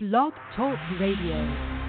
Blog Talk Radio.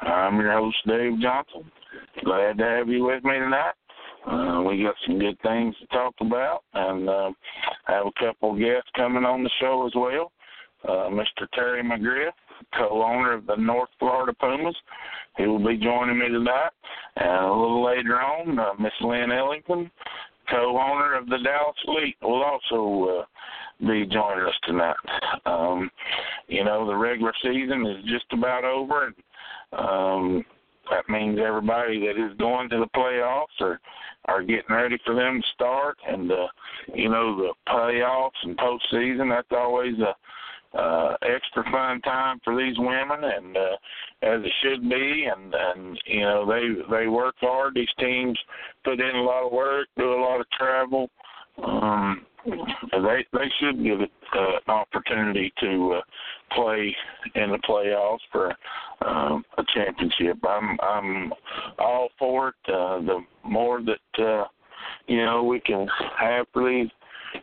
I'm your host, Dave Johnson. Glad to have you with me tonight. Uh, we got some good things to talk about, and uh, I have a couple guests coming on the show as well. Uh, Mr. Terry McGriff, co-owner of the North Florida Pumas. He will be joining me tonight. And a little later on, uh, Miss Lynn Ellington, co-owner of the Dallas Elite, will also uh, be joining us tonight. Um, you know, the regular season is just about over, and um, that means everybody that is going to the playoffs are are getting ready for them to start. And uh, you know, the playoffs and postseason that's always a uh, extra fun time for these women, and uh, as it should be. And and you know, they they work hard. These teams put in a lot of work, do a lot of travel. Um, they they should get uh, an opportunity to uh, play in the playoffs for um, a championship. I'm I'm all for it. Uh, the more that uh, you know we can have for these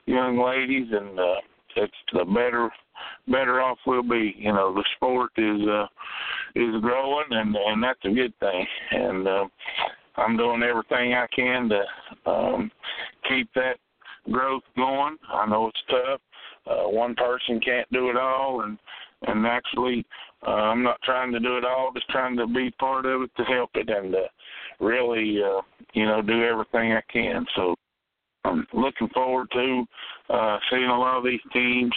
young ladies, and uh, it's the better better off we'll be. You know, the sport is uh, is growing, and and that's a good thing. And uh, I'm doing everything I can to um, keep that growth going. I know it's tough. Uh, one person can't do it all, and and actually, uh, I'm not trying to do it all. Just trying to be part of it to help it, and uh, really, uh, you know, do everything I can. So. I'm looking forward to uh, seeing a lot of these teams,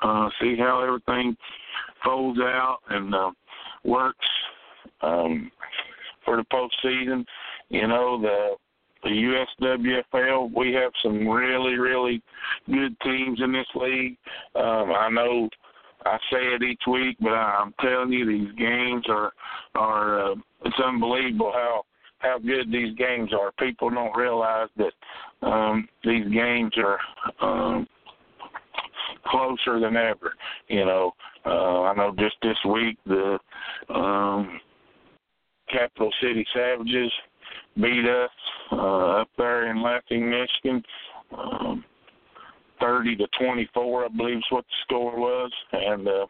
uh, see how everything folds out and uh, works um, for the postseason. You know, the the USWFL, we have some really, really good teams in this league. Um, I know I say it each week, but I'm telling you, these games are are uh, it's unbelievable how how good these games are. People don't realize that um, these games are um, closer than ever. You know, uh, I know just this week the um, Capital City Savages beat us uh, up there in Lansing, Michigan. Um, 30 to 24, I believe is what the score was, and uh,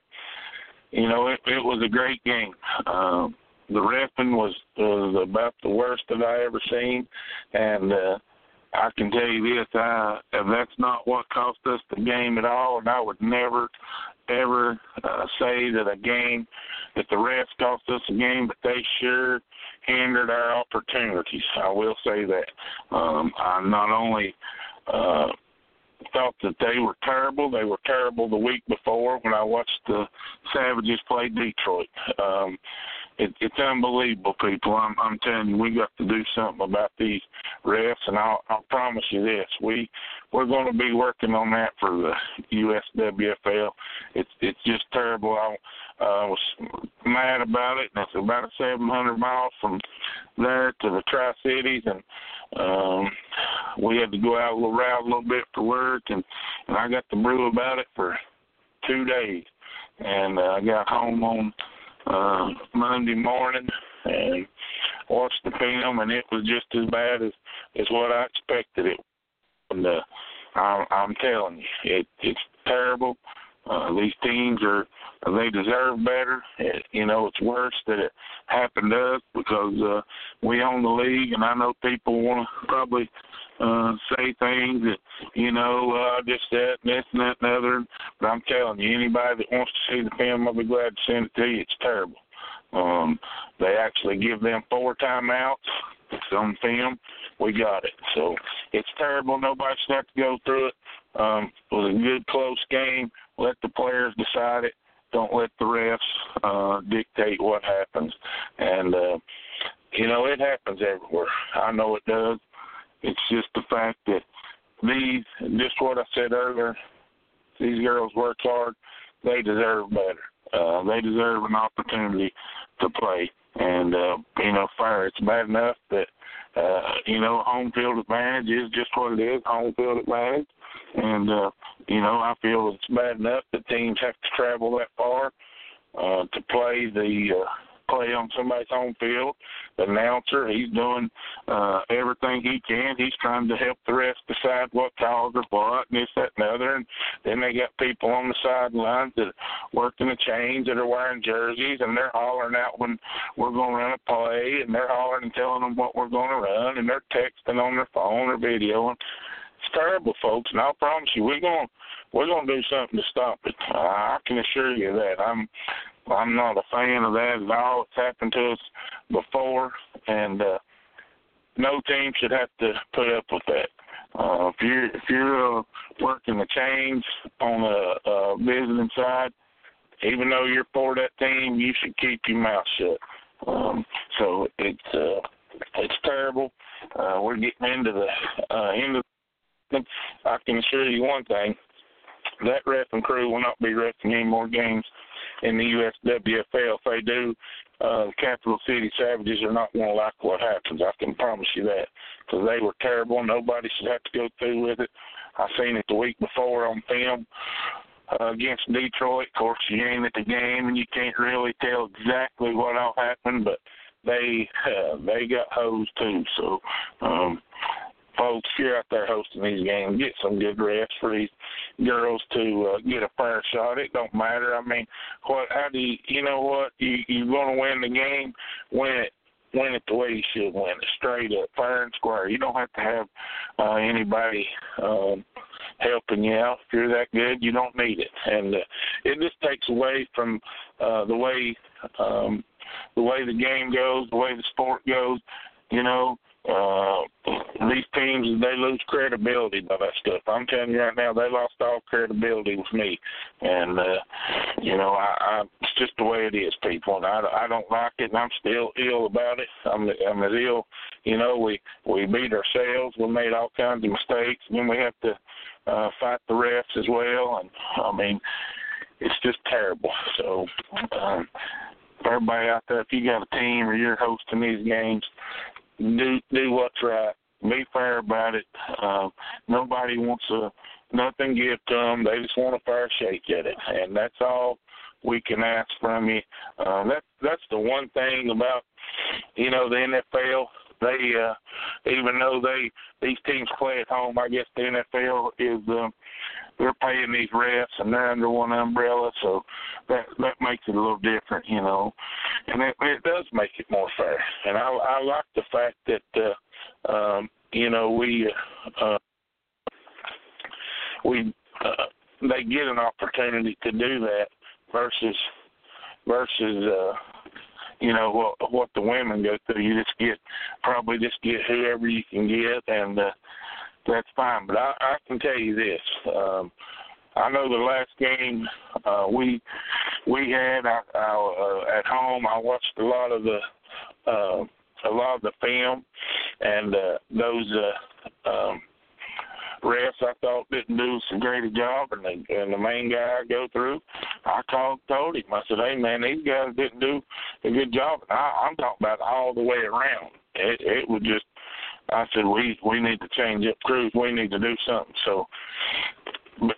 you know it, it was a great game. Um, the refing was was about the worst that I ever seen, and uh, I can tell you this: I, that's not what cost us the game at all, and I would never ever uh, say that a game that the refs cost us a game, but they sure hindered our opportunities. I will say that. Um, I not only uh, thought that they were terrible, they were terrible the week before when I watched the Savages play Detroit. Um, it, it's unbelievable, people. I'm, I'm telling you, we got to do something about these refs, and I'll, I'll promise you this: we we're going to be working on that for the USWFL. It's it's just terrible. I uh, was mad about it, it's about a 700 miles from there to the Tri Cities, and um, we had to go out a little route a little bit for work, and and I got to brew about it for two days, and uh, I got home on uh, Monday morning and watched the film, and it was just as bad as as what I expected it. And uh, I'm, I'm telling you, it, it's terrible. Uh, these teams are they deserve better. It, you know, it's worse that it happened to us because uh, we own the league, and I know people want to probably uh, say things that you know uh, just that and this and that and other. But I'm telling you, anybody that wants to see the film, I'll be glad to send it to you. It's terrible. Um, they actually give them four timeouts. On film. We got it. So it's terrible. Nobody should have to go through it. Um, it was a good, close game. Let the players decide it. Don't let the refs uh, dictate what happens. And uh, you know, it happens everywhere. I know it does. It's just the fact that these, just what I said earlier, these girls work hard. They deserve better. Uh, they deserve an opportunity to play. And uh, you know, fire. It's bad enough that uh, you know home field advantage is just what it is, home field advantage. And uh, you know, I feel it's bad enough that teams have to travel that far uh, to play the uh, play on somebody's home field. The announcer, he's doing uh, everything he can. He's trying to help the rest decide what calls are what, and this, that, and the other. And then they got people on the sidelines that work in the chains that are wearing jerseys, and they're hollering out when we're going to run a play, and they're hollering and telling them what we're going to run, and they're texting on their phone or videoing. It's terrible, folks, and I promise you, we're going we're going to do something to stop it. I can assure you that. I'm I'm not a fan of that at all. It's happened to us before, and uh, no team should have to put up with that. Uh, if you're if you're uh, working the chains on a, a visiting side, even though you're for that team, you should keep your mouth shut. Um, so it's uh, it's terrible. Uh, we're getting into the uh, end of. The, I can assure you one thing: that ref and crew will not be refing any more games in the USWFL. If they do, uh, Capital City Savages are not going to like what happens. I can promise you that because they were terrible. Nobody should have to go through with it. I seen it the week before on film uh, against Detroit. Of course, you ain't at the game and you can't really tell exactly what all happened, but they uh, they got hosed too. So um, folks, you're out there hosting these games, get some good refs for these girls to uh, get a fair shot. It don't matter. I mean, what? How do you? You know what? You you're to win the game. Win it. Win it the way you should win it, straight up, fair and square. You don't have to have uh, anybody um, helping you out. If you're that good, you don't need it, and uh, it just takes away from uh, the way um, the way the game goes, the way the sport goes. You know, uh, these teams they lose credibility by that stuff. I'm telling you right now, they lost all credibility with me, and uh, you know, I, I it's just the way it is, people, and I, I don't like it, and I'm still ill about it. I'm I'm as ill, you know. We we beat ourselves. We made all kinds of mistakes, and then we have to uh, fight the refs as well, and I mean, it's just terrible. So. Um, everybody out there, if you got a team or you're hosting these games, do do what's right. Be fair about it. Uh, nobody wants a nothing give to them. They just want a fair shake at it, and that's all we can ask from you. Uh, that that's the one thing about you know the NFL. They uh, even though they these teams play at home, I guess the NFL is uh, they're paying these refs and they're under one umbrella, so that that makes it a little different, you know, and it, it does make it more fair. And I I like the fact that uh, um, you know we uh, we uh, they get an opportunity to do that versus versus uh, you know what what the women go through. You just get probably just get whoever you can get and. uh that's fine. But I, I can tell you this. Um, I know the last game uh, we we had I, I, uh, at home. I watched a lot of the uh, a lot of the film, and uh, those uh, um, refs I thought didn't do so great a job. And the, and the main guy I go through, I called, told him. I said, "Hey man, these guys didn't do a good job." And I, I'm talking about all the way around. It, it was just I said we we need to change up crews. We need to do something. So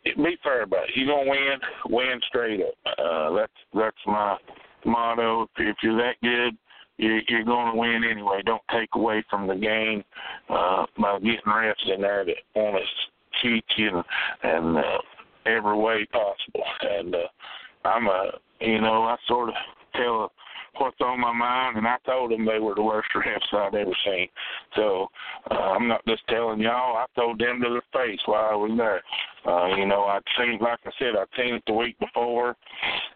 be fair about it. You gonna win, win straight up. Uh, that's that's my motto. If, if you're that good, you, you're going to win anyway. Don't take away from the game uh, by getting refs in there that want to cheat you and uh, every way possible. And uh, I'm a, you know, I sort of tell what's on my mind, and I told them they were the worst refs I'd ever seen. So uh, I'm not just telling y'all. I told them to their face while I was there. Uh, you know, I'd seen, like I said, I'd seen it the week before,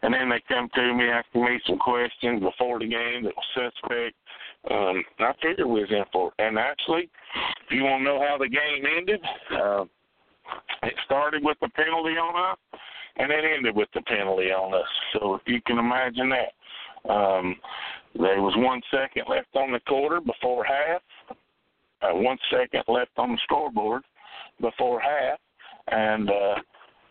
and then they come to me asking me some questions before the game that was suspect. Um, I figured we was in for it. And actually, if you want to know how the game ended, uh, it started with the penalty on us, and it ended with the penalty on us. So if you can imagine that, um, there was one second left on the quarter before half. Uh, one second left on the scoreboard before half, and uh,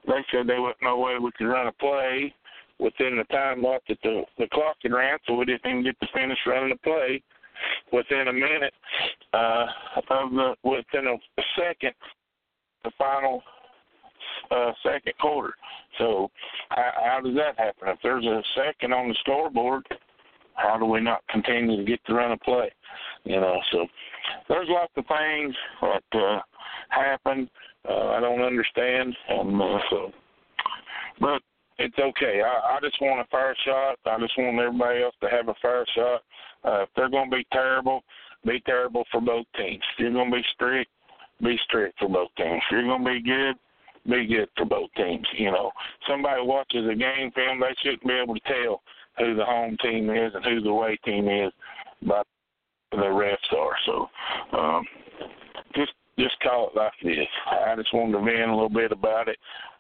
they said there was no way we could run a play within the time lot that the the clock had ran, so we didn't even get to finish running the play within a minute uh, of the within a second the final uh, second quarter. So how, how does that happen? If there's a second on the scoreboard, how do we not continue to get the run of play? You know, so there's lots of things that uh, happen. Uh, I don't understand, and uh, so, but it's okay. I, I just want a fair shot. I just want everybody else to have a fair shot. Uh, if they're going to be terrible, be terrible for both teams. If you're going to be strict, be strict for both teams. If you're going to be good, be good for both teams. You know, somebody watches a game film, they shouldn't be able to tell who the home team is and who the away team is by the refs are. So, um, just just call it like this. I just wanted to vent a little bit about it.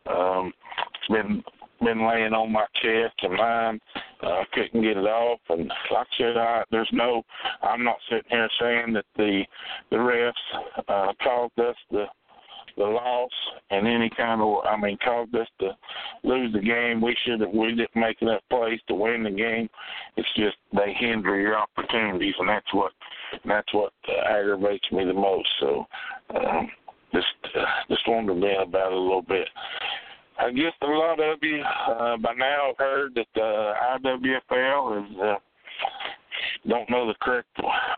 Um, it's been been laying on my chest and mind. Uh, I couldn't get it off, and like I said, I, there's no. I'm not sitting here saying that the the refs uh, caused us the the loss and any kind of. I mean, caused us to lose the game. We should have. We didn't make enough plays to win the game. It's just they hinder your opportunities, and that's what that's what uh, aggravates me the most. So. Um, just uh, just wanted to vent about it a little bit. I guess a lot of you uh, by now have heard that the uh, IWFL is uh, don't know the correct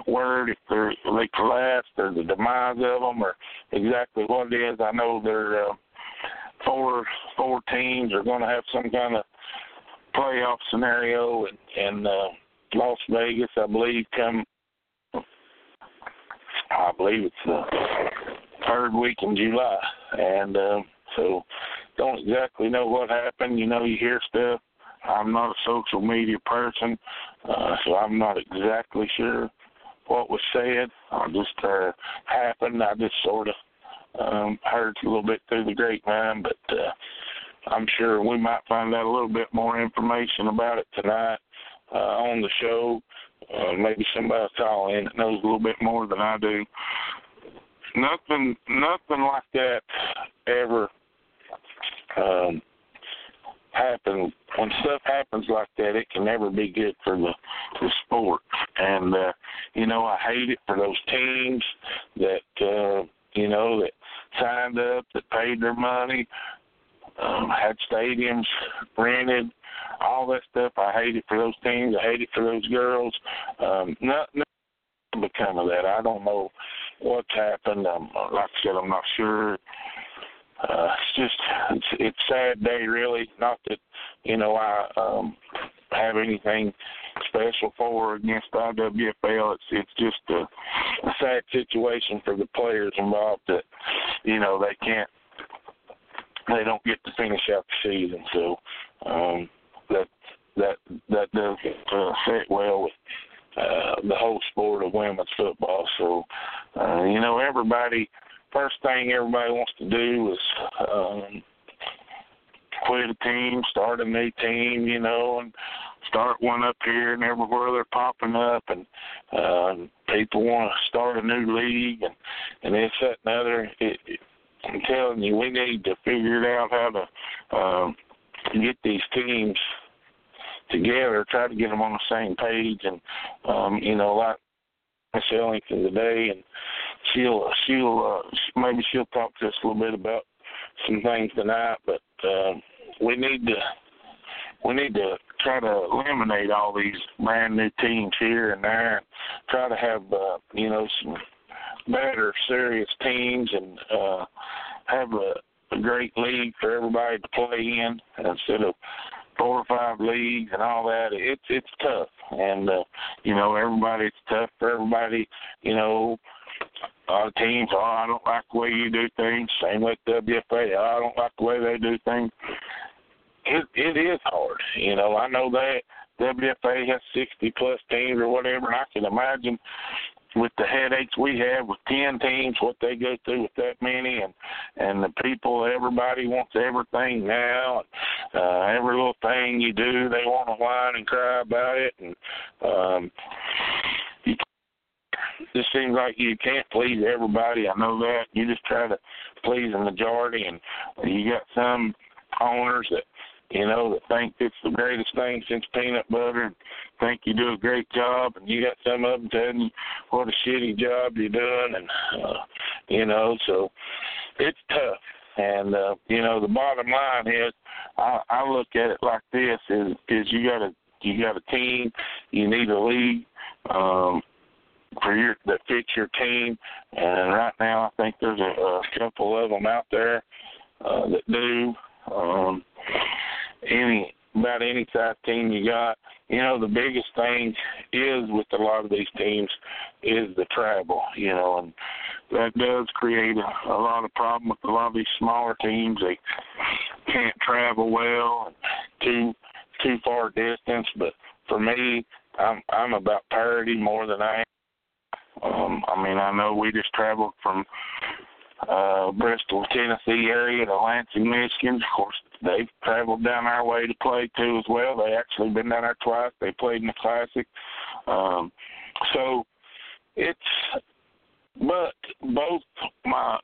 word if they're they collapsed or the demise of them or exactly what it is. I know they're uh, four four teams are going to have some kind of playoff scenario in, in uh, Las Vegas, I believe. Come, I believe it's the third week in July, and. Uh, so don't exactly know what happened. You know, you hear stuff. I'm not a social media person, uh, so I'm not exactly sure what was said. I just uh, happened. I just sort of um, heard a little bit through the grapevine, but uh, I'm sure we might find out a little bit more information about it tonight uh, on the show. Uh, maybe somebody call in that knows a little bit more than I do. Nothing, nothing like that ever um, happen when stuff happens like that it can never be good for the the sport. And uh you know i hate it for those teams that uh you know that signed up that paid their money um had stadiums rented all that stuff. I hate it for those teams. I hate it for those girls. Um not, not become of that. I don't know what's happened. Um like i said i'm not sure uh, it's just it's it's sad day really. Not that you know I um, have anything special for or against IWFL. It's it's just a, a sad situation for the players involved that you know they can't they don't get to finish out the season. So um, that that that does uh, fit well with uh, the whole sport of women's football. So uh, you know everybody first thing everybody wants to do is um, quit a team, start a new team, you know, and start one up here and everywhere they're popping up, and uh, people want to start a new league and and this that and other. It, it, I'm telling you, we need to figure out how to um, get these teams together, try to get them on the same page, and um, you know, like Michelle Ellington today, and she'll she'll uh, maybe she'll talk to us a little bit about some things tonight. But uh, we need to we need to try to eliminate all these brand new teams here and there, and try to have uh, you know some better serious teams and uh, have a, a great league for everybody to play in instead of four or five leagues and all that. It's it's tough, and uh, you know everybody. It's tough for everybody. You know of teams, oh, I don't like the way you do things. Same with WFA, I don't like the way they do things. It it is hard, you know. I know that WFA has 60 plus teams or whatever, and I can imagine with the headaches we have with ten teams, what they go through with that many, and and the people, everybody wants everything now. And, uh, every little thing you do, they want to whine and cry about it, and um, just seems like you can't please everybody. I know that. You just try to please the majority, and you got some owners that you know, that think it's the greatest thing since peanut butter and think you do a great job and you got some of them telling you what a shitty job you're doing and uh you know, so it's tough. And uh, you know, the bottom line is I, I look at it like this is is you got a you got a team, you need a league, um for your that fits your team and right now I think there's a, a couple of them out there uh that do um any about any size team you got. You know, the biggest thing is with a lot of these teams is the travel, you know, and that does create a, a lot of problem with a lot of these smaller teams. They can't travel well too too far distance. But for me, I'm I'm about parity more than I am. Um, I mean, I know we just traveled from uh Bristol, Tennessee area to Lansing, Michigan. Of course, they've traveled down our way to play too as well. They actually been down there twice. They played in the classic. Um so it's but both my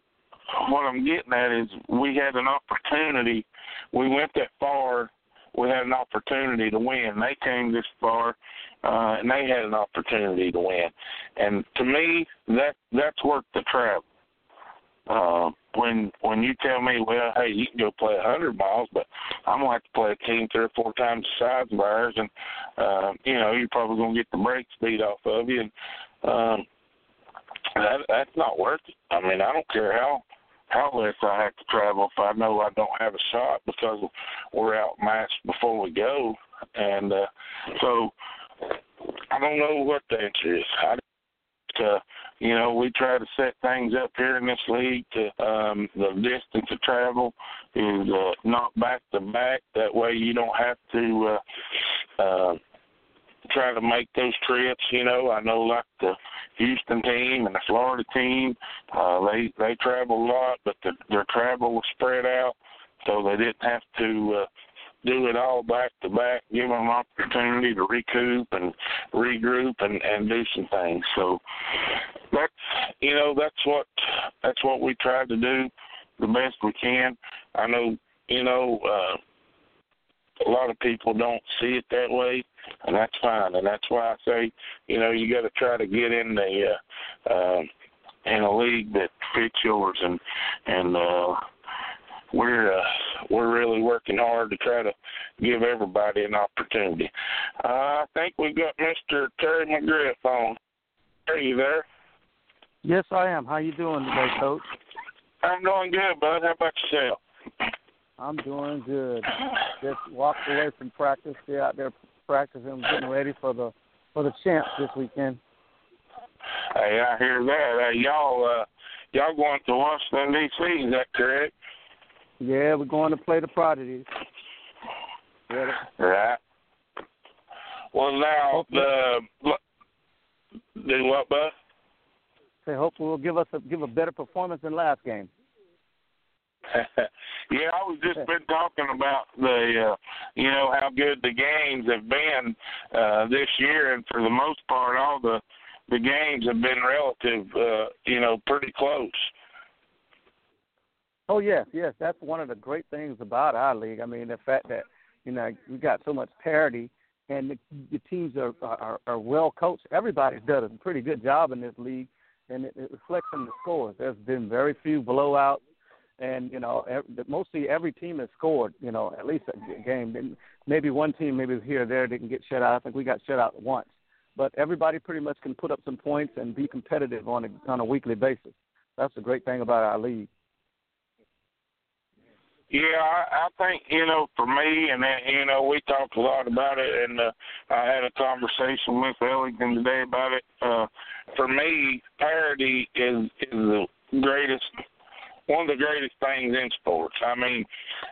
what I'm getting at is we had an opportunity. We went that far. We had an opportunity to win. They came this far, uh, and they had an opportunity to win. And to me, that that's worth the travel. Uh, when when you tell me, well, hey, you can go play a hundred miles, but I'm gonna have to play a team three or four times the size of ours, and uh, you know you're probably gonna get the brakes beat off of you, and um, that that's not worth it. I mean, I don't care how less I have to travel if I know I don't have a shot because we're outmatched before we go, and uh, so I don't know what the answer is. I uh, you know, we try to set things up here in this league to um, the distance of travel is uh, not back to back. That way, you don't have to uh, uh, try to make those trips. You know, I know like the Houston team and the Florida team, uh, they they travel a lot, but the, their travel was spread out, so they didn't have to. Uh, do it all back to back, give them an opportunity to recoup and regroup and and do some things. So that's you know that's what that's what we try to do the best we can. I know you know uh, a lot of people don't see it that way, and that's fine. And that's why I say you know you got to try to get in the uh, uh, in a league that fits yours and and uh, we're uh, we're really working hard to try to give everybody an opportunity. Uh, I think we got Mr. Terry McGriff on. Are you there? Yes, I am. How you doing today, Coach? I'm doing good, bud. How about yourself? I'm doing good. Just walked away from practice. Stay out there practicing, getting ready for the for the champs this weekend. Hey, I hear that. Hey, y'all, uh, y'all going to Washington D.C. Is that correct? Yeah, we're going to play the Prodigies. Yeah. Right. Well, now the do what, bud? Say, hopefully, will give us a give a better performance than last game. yeah, I was just been talking about the, uh, you know, how good the games have been uh, this year, and for the most part, all the the games have been relative, uh, you know, pretty close. Oh yes, yes, that's one of the great things about our league. I mean, the fact that you know we got so much parity, and the, the teams are, are are well coached. Everybody's done a pretty good job in this league, and it, it reflects in the scores. There's been very few blowouts, and you know, mostly every team has scored. You know, at least a game. Maybe one team, maybe here or there, didn't get shut out. I think we got shut out once, but everybody pretty much can put up some points and be competitive on a on a weekly basis. That's the great thing about our league. Yeah, I, I think you know, for me, and then, you know, we talked a lot about it, and uh, I had a conversation with Ellington today about it. Uh, for me, parity is is the greatest one of the greatest things in sports. I mean,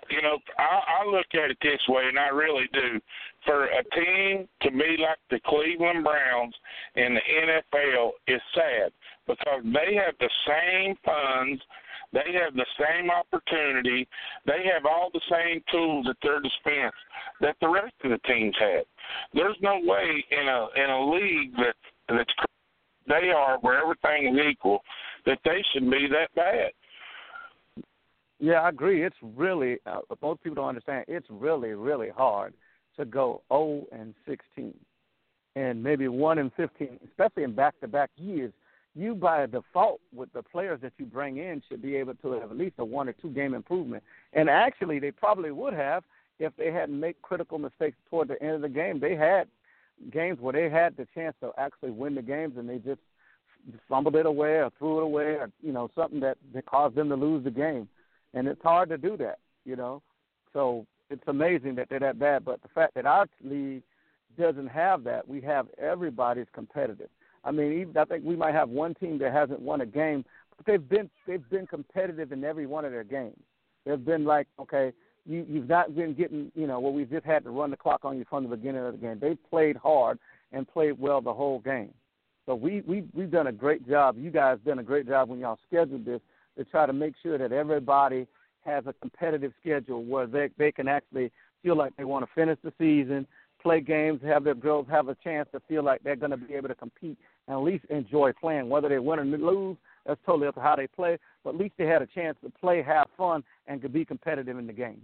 you know, I, I look at it this way, and I really do. For a team to be like the Cleveland Browns in the NFL is sad because they have the same funds, they have the same opportunity, they have all the same tools at their dispense that the rest of the teams have. There's no way in a in a league that that's they are where everything is equal that they should be that bad. Yeah, I agree. It's really uh, most people don't understand. It's really really hard to go 0 and 16, and maybe 1 and 15, especially in back-to-back years. You by default with the players that you bring in should be able to have at least a one or two game improvement. And actually, they probably would have if they hadn't made critical mistakes toward the end of the game. They had games where they had the chance to actually win the games, and they just fumbled it away or threw it away or you know something that that caused them to lose the game and it's hard to do that, you know. So it's amazing that they're that bad. But the fact that our league doesn't have that, we have everybody's competitive. I mean, even I think we might have one team that hasn't won a game, but they've been they've been competitive in every one of their games. They've been like, okay, you you've not been getting, you know, well, we just had to run the clock on you from the beginning of the game. They played hard and played well the whole game. So we we we've done a great job. You guys done a great job when y'all scheduled this to try to make sure that everybody has a competitive schedule where they they can actually feel like they want to finish the season, play games, have their girls have a chance to feel like they're going to be able to compete and at least enjoy playing. Whether they win or lose, that's totally up to how they play. But at least they had a chance to play, have fun, and could be competitive in the game.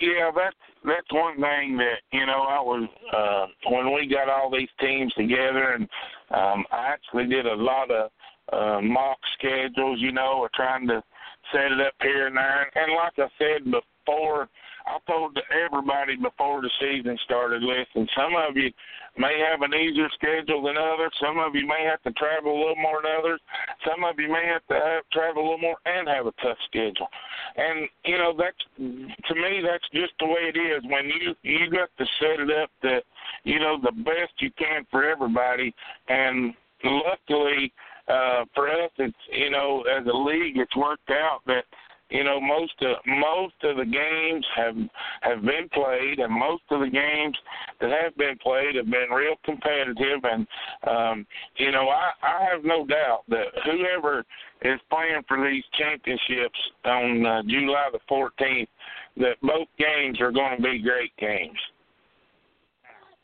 Yeah, that's that's one thing that you know I was uh, when we got all these teams together, and um, I actually did a lot of uh, mock schedules, you know, or trying to set it up here and there. And like I said before, I told everybody before the season started, listen, some of you may have an easier schedule than others. Some of you may have to travel a little more than others. Some of you may have to have, travel a little more and have a tough schedule. And you know that's to me that's just the way it is. When you you got to set it up that you know the best you can for everybody. And luckily, uh, for us, it's you know as a league, it's worked out that you know most of most of the games have have been played, and most of the games that have been played have been real competitive. And um, you know, I I have no doubt that whoever is playing for these championships on uh, July the 14th, that both games are going to be great games.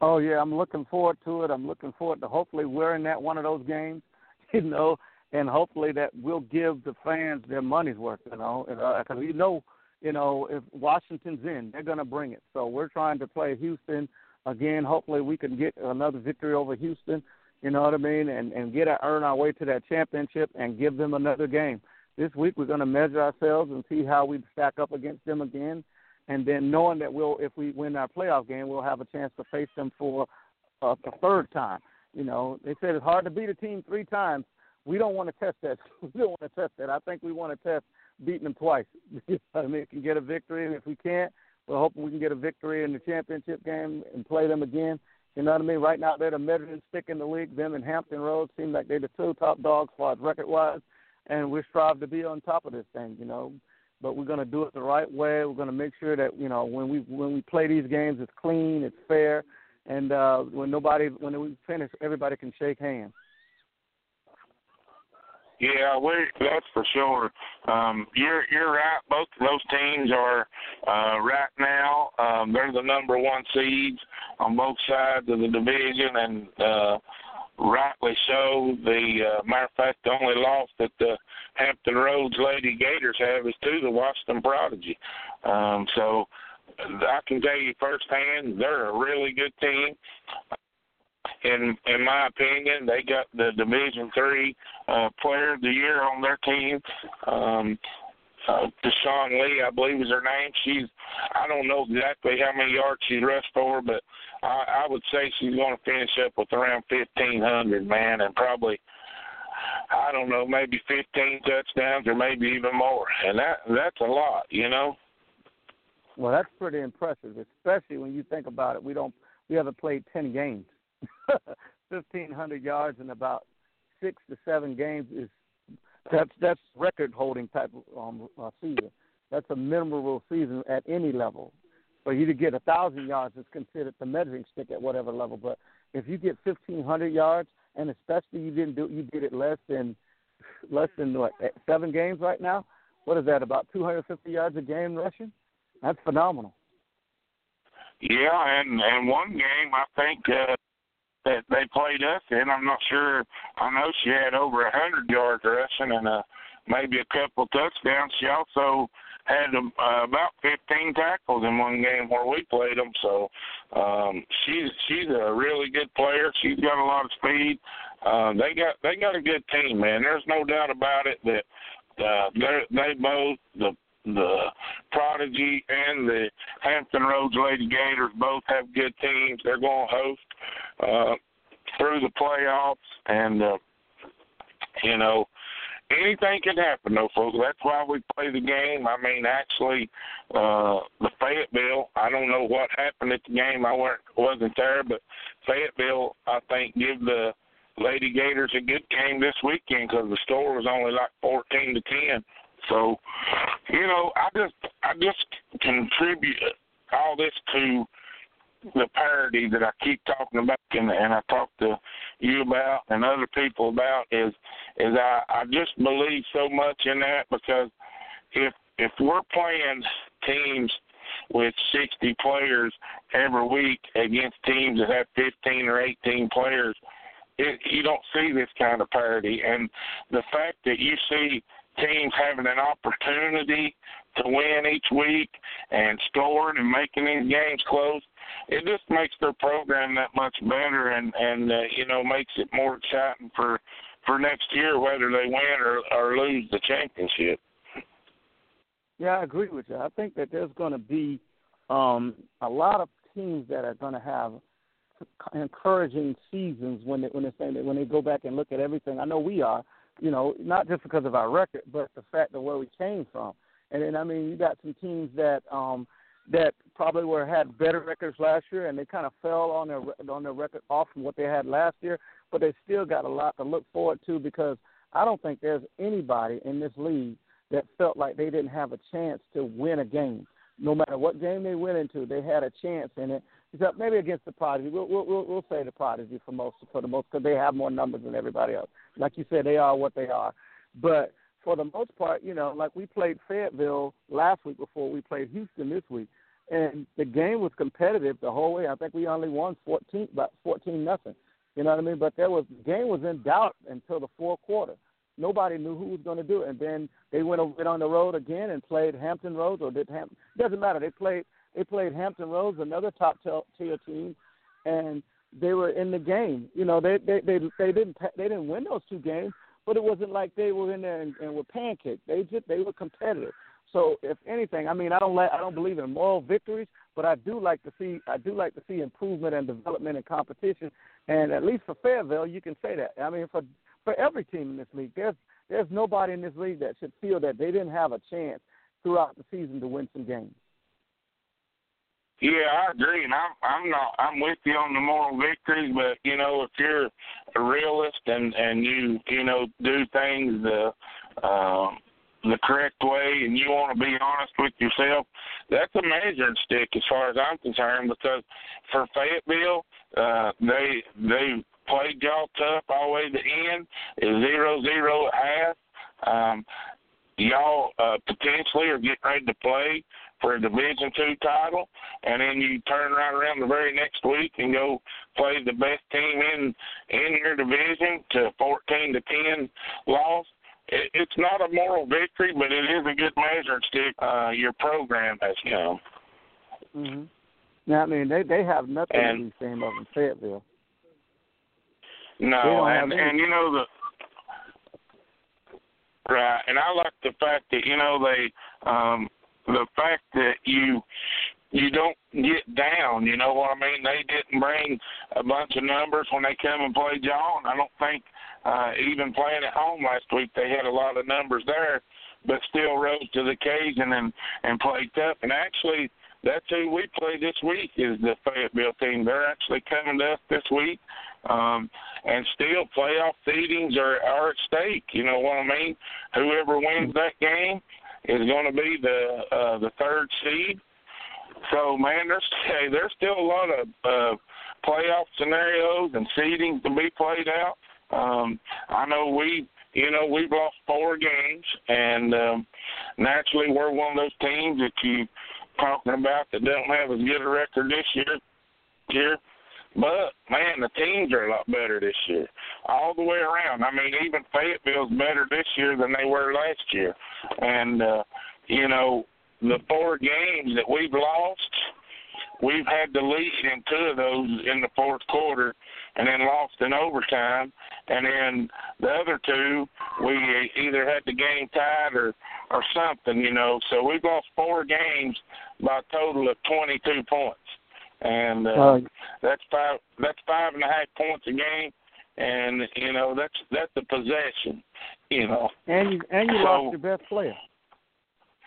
Oh yeah, I'm looking forward to it. I'm looking forward to hopefully wearing that one of those games. you know, and hopefully that will give the fans their money's worth, you know, because uh, we know, you know, if Washington's in, they're going to bring it. So we're trying to play Houston again. Hopefully we can get another victory over Houston. You know what I mean, and and get our, earn our way to that championship and give them another game. This week we're going to measure ourselves and see how we stack up against them again, and then knowing that we'll if we win our playoff game, we'll have a chance to face them for uh, the third time. You know, they said it's hard to beat a team three times. We don't want to test that. We don't want to test that. I think we want to test beating them twice. You know what I mean, can get a victory, and if we can't, we're hoping we can get a victory in the championship game and play them again. You know what I mean? Right now, they're the measuring stick in the league. Them and Hampton Roads seem like they're the two top dogs far as record wise, and we strive to be on top of this thing. You know, but we're going to do it the right way. We're going to make sure that you know when we when we play these games, it's clean, it's fair, and uh, when nobody when we finish, everybody can shake hands. Yeah, we that's for sure. Um, you're you're right. Both of those teams are uh, right now. Um, they're the number one seeds on both sides of the division, and uh, rightly so. The uh, matter of fact, the only loss that the Hampton Roads Lady Gators have is to the Washington Prodigy. Um, so I can tell you firsthand, they're a really good team. In in my opinion, they got the Division Three uh, Player of the Year on their team. Um, uh, Deshaun Lee, I believe is her name. She's I don't know exactly how many yards she rushed for, but I, I would say she's going to finish up with around fifteen hundred, man, and probably I don't know, maybe fifteen touchdowns or maybe even more, and that that's a lot, you know. Well, that's pretty impressive, especially when you think about it. We don't we haven't played ten games, fifteen hundred yards in about six to seven games is that's that's record holding type of um, uh, season. That's a memorable season at any level. For you to get a thousand yards is considered the measuring stick at whatever level. But if you get fifteen hundred yards, and especially you didn't do you did it less than less than what seven games right now. What is that? About two hundred fifty yards a game rushing. That's phenomenal. Yeah, and and one game I think uh, that they played us in. I'm not sure. I know she had over a hundred yards rushing and uh, maybe a couple touchdowns. She also had um, uh, about 15 tackles in one game where we played them. So um, she's she's a really good player. She's got a lot of speed. Uh, they got they got a good team, man. There's no doubt about it that uh, they they both the the Prodigy and the Hampton Roads Lady Gators both have good teams. They're going to host uh, through the playoffs, and uh, you know anything can happen, though, folks. That's why we play the game. I mean, actually, uh, the Fayetteville. I don't know what happened at the game. I weren't wasn't there, but Fayetteville, I think, give the Lady Gators a good game this weekend because the score was only like fourteen to ten. So, you know, I just I just contribute all this to the parity that I keep talking about and, and I talk to you about and other people about is is I, I just believe so much in that because if if we're playing teams with 60 players every week against teams that have 15 or 18 players, it, you don't see this kind of parity. And the fact that you see teams having an opportunity to win each week and scoring and making these games close, it just makes their program that much better and and uh, you know makes it more exciting for for next year whether they win or or lose the championship. Yeah, I agree with you. I think that there's going to be um, a lot of teams that are going to have encouraging seasons when they when they when they go back and look at everything. I know we are, you know, not just because of our record, but the fact of where we came from. And then I mean, you got some teams that um that probably were had better records last year, and they kind of fell on their on their record off from what they had last year. But they still got a lot to look forward to because I don't think there's anybody in this league that felt like they didn't have a chance to win a game. No matter what game they went into, they had a chance in it. Except maybe against the Prodigy. We'll we'll we'll say the Prodigy for most for the most because they have more numbers than everybody else. Like you said, they are what they are. But for the most part, you know, like we played Fayetteville last week before we played Houston this week, and the game was competitive the whole way. I think we only won fourteen, about fourteen nothing. You know what I mean? But there was the game was in doubt until the fourth quarter. Nobody knew who was going to do it, and then they went went on the road again and played Hampton Roads or did Hampton? Doesn't matter. They played they played Hampton Roads, another top tier team, and they were in the game. You know, they they they they didn't they didn't win those two games, but it wasn't like they were in there and, and were pancaked. They just they were competitive. So if anything, I mean, I don't like I don't believe in moral victories, but I do like to see I do like to see improvement and development and competition. And at least for Fayetteville, you can say that. I mean, for for every team in this league, there's there's nobody in this league that should feel that they didn't have a chance throughout the season to win some games. Yeah, I agree, and I'm I'm not I'm with you on the moral victories, but you know if you're a realist and and you you know do things the uh, the correct way and you want to be honest with yourself, that's a measuring stick as far as I'm concerned. Because for Fayetteville, uh, they they played y'all tough all the way to the end. Zero zero at half. Um, y'all uh, potentially are getting ready to play for a Division two title, and then you turn right around the very next week and go play the best team in in your division to fourteen to ten loss. It, it's not a moral victory, but it is a good measuring stick. Uh, your program has come. Mm-hmm. Now, I mean, they they have nothing and, to be ashamed of in Fayetteville. No, and and you know the right, and I like the fact that you know they um the fact that you you don't get down. You know what I mean? They didn't bring a bunch of numbers when they come and played y'all, and I don't think uh, even playing at home last week they had a lot of numbers there, but still rose to the occasion and and played tough. And actually, that's who we play this week is the Fayetteville team. They're actually coming to us this week, um, and still playoff seedings are are at stake. You know what I mean? Whoever wins that game is going to be the uh, the third seed. So man, there's hey, there's still a lot of uh, playoff scenarios and seedings to be played out. Um, I know we you know, we've lost four games, and um, naturally, we're one of those teams that you talking about that don't have as good a record this year. Year, but man, the teams are a lot better this year, all the way around. I mean, even Fayetteville's better this year than they were last year, and uh, you know, the four games that we've lost we've had the lead in two of those in the fourth quarter and then lost in overtime. And then the other two we either had the game tied or or something you know. So we've lost four games by a total of twenty two points and uh, uh, that's five that's five and a half points a game and you know that's that's the possession you know and you and you so, lost your best player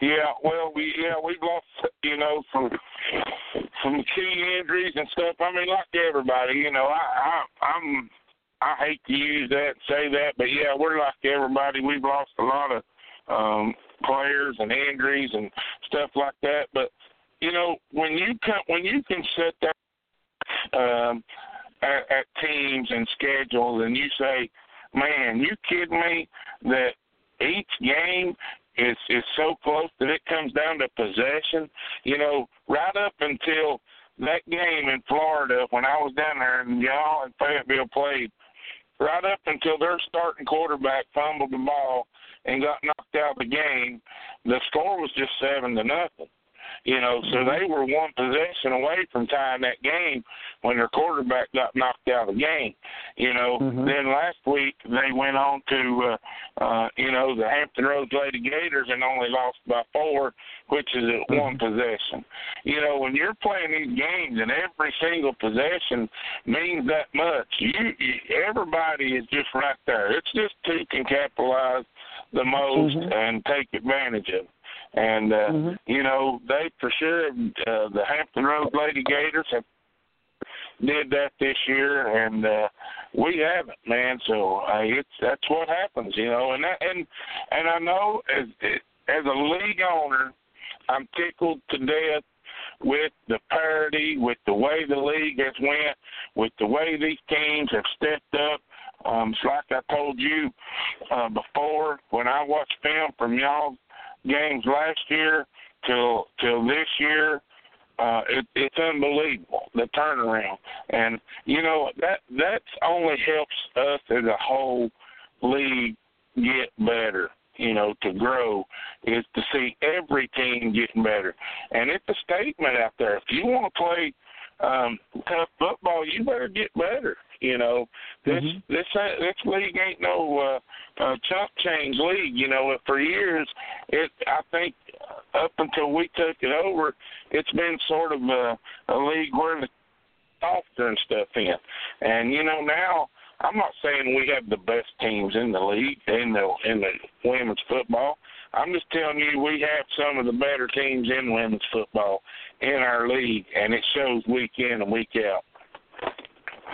yeah, well, we yeah we've lost you know some some key injuries and stuff. I mean, like everybody, you know, I, I I'm I hate to use that say that, but yeah, we're like everybody. We've lost a lot of um players and injuries and stuff like that. But you know, when you can when you can set that um at, at teams and schedules and you say, Man, you kidding me that each game is is so close that it comes down to possession. You know, right up until that game in Florida when I was down there and y'all and Fayetteville played, right up until their starting quarterback fumbled the ball and got knocked out of the game, the score was just seven to nothing. You know, so they were one possession away from tying that game when their quarterback got knocked out of the game. You know, mm-hmm. then last week they went on to uh uh you know, the Hampton Roads Lady Gators and only lost by four, which is at mm-hmm. one possession. You know, when you're playing these games and every single possession means that much, you, you everybody is just right there. It's just who can capitalize the most mm-hmm. and take advantage of it. And uh, mm-hmm. you know, they for sure uh, the Hampton Road Lady Gators have did that this year, and uh, we haven't, man. So uh, it's that's what happens, you know. And that, and and I know as as a league owner, I'm tickled to death with the parity, with the way the league has went, with the way these teams have stepped up. Um, it's like I told you uh, before when I watched film from y'all games last year till till this year. Uh, it, it's unbelievable the turnaround, and you know that that only helps us as a whole league get better. You know, to grow is to see every team getting better, and it's a statement out there. If you want to play um, tough football, you better get better. You know, this mm-hmm. this this league ain't no uh, uh, chump change league. You know, for years, it I think up until we took it over, it's been sort of a, a league where the softer and stuff in, and you know now. I'm not saying we have the best teams in the league in the in the women's football. I'm just telling you we have some of the better teams in women's football in our league, and it shows week in and week out.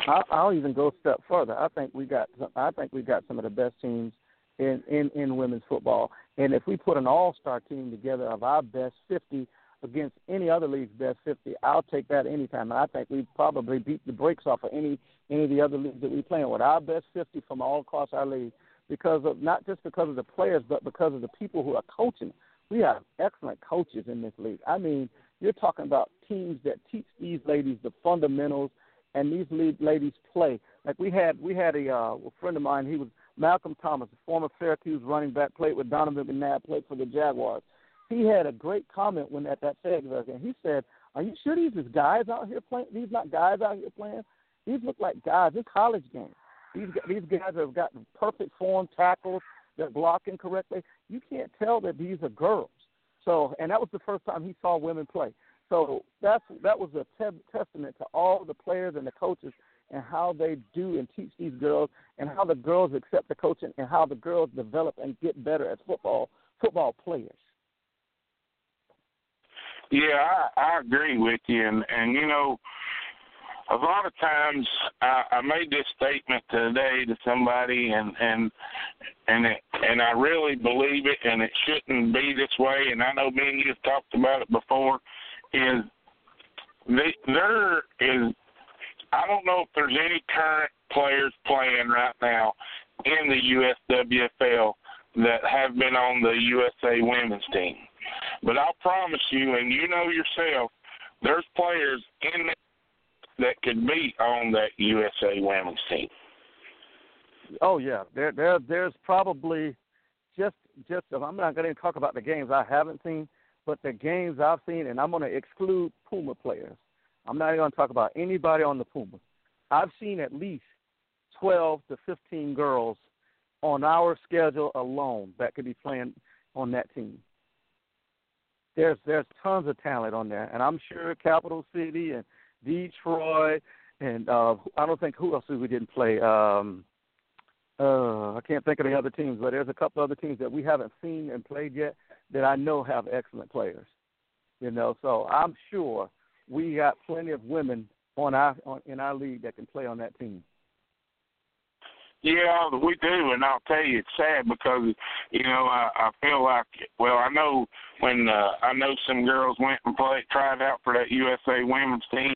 I'll, I'll even go a step further. I think we got I think we got some of the best teams in in in women's football. And if we put an all-star team together of our best 50 against any other league's best 50, I'll take that anytime. And I think we probably beat the brakes off of any any of the other leagues that we play in with our best 50 from all across our league because of not just because of the players, but because of the people who are coaching. We have excellent coaches in this league. I mean, you're talking about teams that teach these ladies the fundamentals and these ladies play. Like we had we had a, uh, a friend of mine. He was Malcolm Thomas, a former Syracuse running back, played with Donovan McNabb, played for the Jaguars. He had a great comment when at that Fayetteville game. He said, "Are you sure these is guys out here playing? These not guys out here playing. These look like guys. This college game. These these guys have got perfect form tackles. They're blocking correctly. You can't tell that these are girls. So, and that was the first time he saw women play. So that's that was a te- testament to all the players and the coaches and how they do and teach these girls and how the girls accept the coaching and how the girls develop and get better as football football players. Yeah, I, I agree with you, and and you know, a lot of times I, I made this statement today to somebody, and and and it, and I really believe it, and it shouldn't be this way. And I know me and you have talked about it before. Is they, there is I don't know if there's any current players playing right now in the USWFL that have been on the USA women's team. But I'll promise you, and you know yourself, there's players in there that could be on that USA women's team. Oh yeah, there there there's probably just just I'm not going to talk about the games I haven't seen, but the games I've seen, and I'm going to exclude Puma players. I'm not going to talk about anybody on the Pumas. I've seen at least 12 to 15 girls on our schedule alone that could be playing on that team. There's there's tons of talent on there, and I'm sure Capital City and Detroit and uh I don't think who else we didn't play. Um uh I can't think of the other teams, but there's a couple other teams that we haven't seen and played yet that I know have excellent players. You know, so I'm sure we got plenty of women on our on, in our league that can play on that team. Yeah, we do, and I'll tell you, it's sad because you know I, I feel like well, I know when uh, I know some girls went and played, tried out for that USA women's team.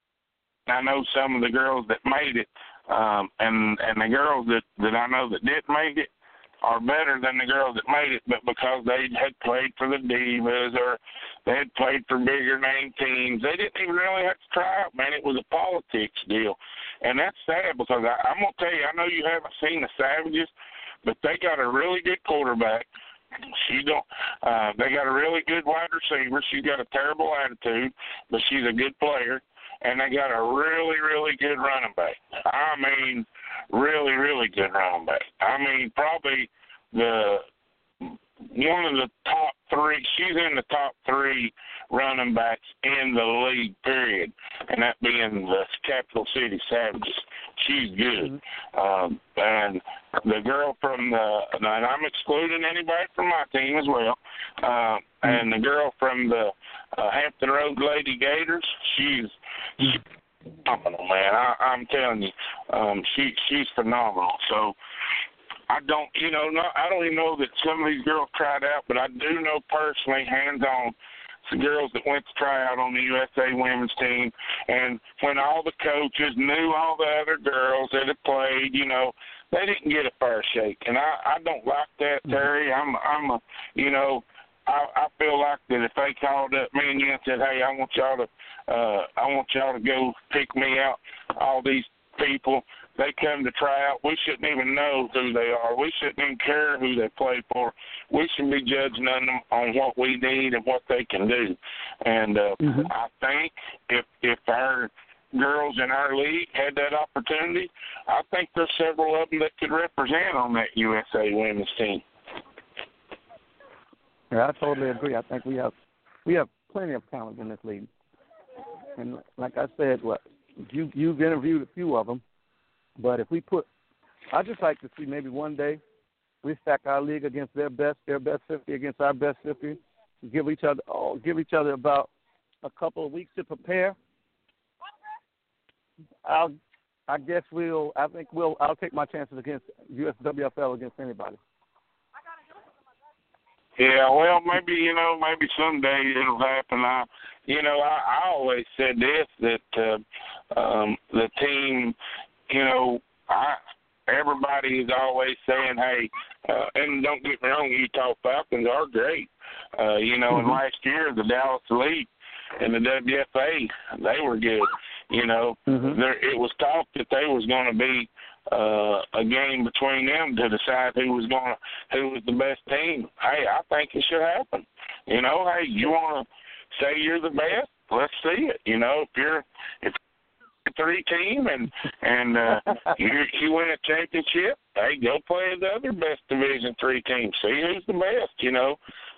I know some of the girls that made it, um, and and the girls that that I know that didn't make it are better than the girls that made it, but because they had played for the Divas or they had played for bigger name teams, they didn't even really have to try out. Man, it was a politics deal, and that's sad because I, I'm gonna tell you, I know you haven't seen the Savages, but they got a really good quarterback. She don't. Uh, they got a really good wide receiver. She's got a terrible attitude, but she's a good player and they got a really, really good running back. I mean, really, really good running back. I mean, probably the one of the top three. She's in the top three running backs in the league, period, and that being the Capital City Savages. She's good, mm-hmm. um, and the girl from the and I'm excluding anybody from my team as well, uh, mm-hmm. and the girl from the uh, Hampton Road Lady Gators. She's she's phenomenal, man. I, I'm telling you, um, she she's phenomenal. So I don't, you know, not, I don't even know that some of these girls tried out, but I do know personally, hands on, some girls that went to try out on the USA women's team, and when all the coaches knew all the other girls that had played, you know, they didn't get a fair shake, and I I don't like that, mm-hmm. Terry. I'm I'm a, you know. I, I feel like that if they called up me and you and said, "Hey, I want y'all to, uh, I want y'all to go pick me out," all these people they come to try out. We shouldn't even know who they are. We shouldn't even care who they play for. We should be judging them on what we need and what they can do. And uh, mm-hmm. I think if if our girls in our league had that opportunity, I think there's several of them that could represent on that USA women's team. Yeah, I totally agree. I think we have we have plenty of talent in this league, and like I said, what you you've interviewed a few of them. But if we put, I just like to see maybe one day we stack our league against their best, their best fifty against our best fifty, give each other, oh, give each other about a couple of weeks to prepare. I'll, I guess we'll, I think we'll, I'll take my chances against USWFL against anybody. Yeah, well, maybe you know, maybe someday it'll happen. I, you know, I, I always said this that uh, um, the team you know, I everybody is always saying, "Hey," uh, and don't get me wrong, Utah Falcons are great. Uh, you know, mm-hmm. and last year the Dallas Elite and the WFA, they were good. You know, mm-hmm. there it was talked that they was going to be uh, a game between them to decide who was going to who was the best team. Hey, I think it should happen. You know, hey, you want to say you're the best? Let's see it. You know, if you're if three team and and uh you you win a championship, hey, go play the other best division three team. See who's the best, you know.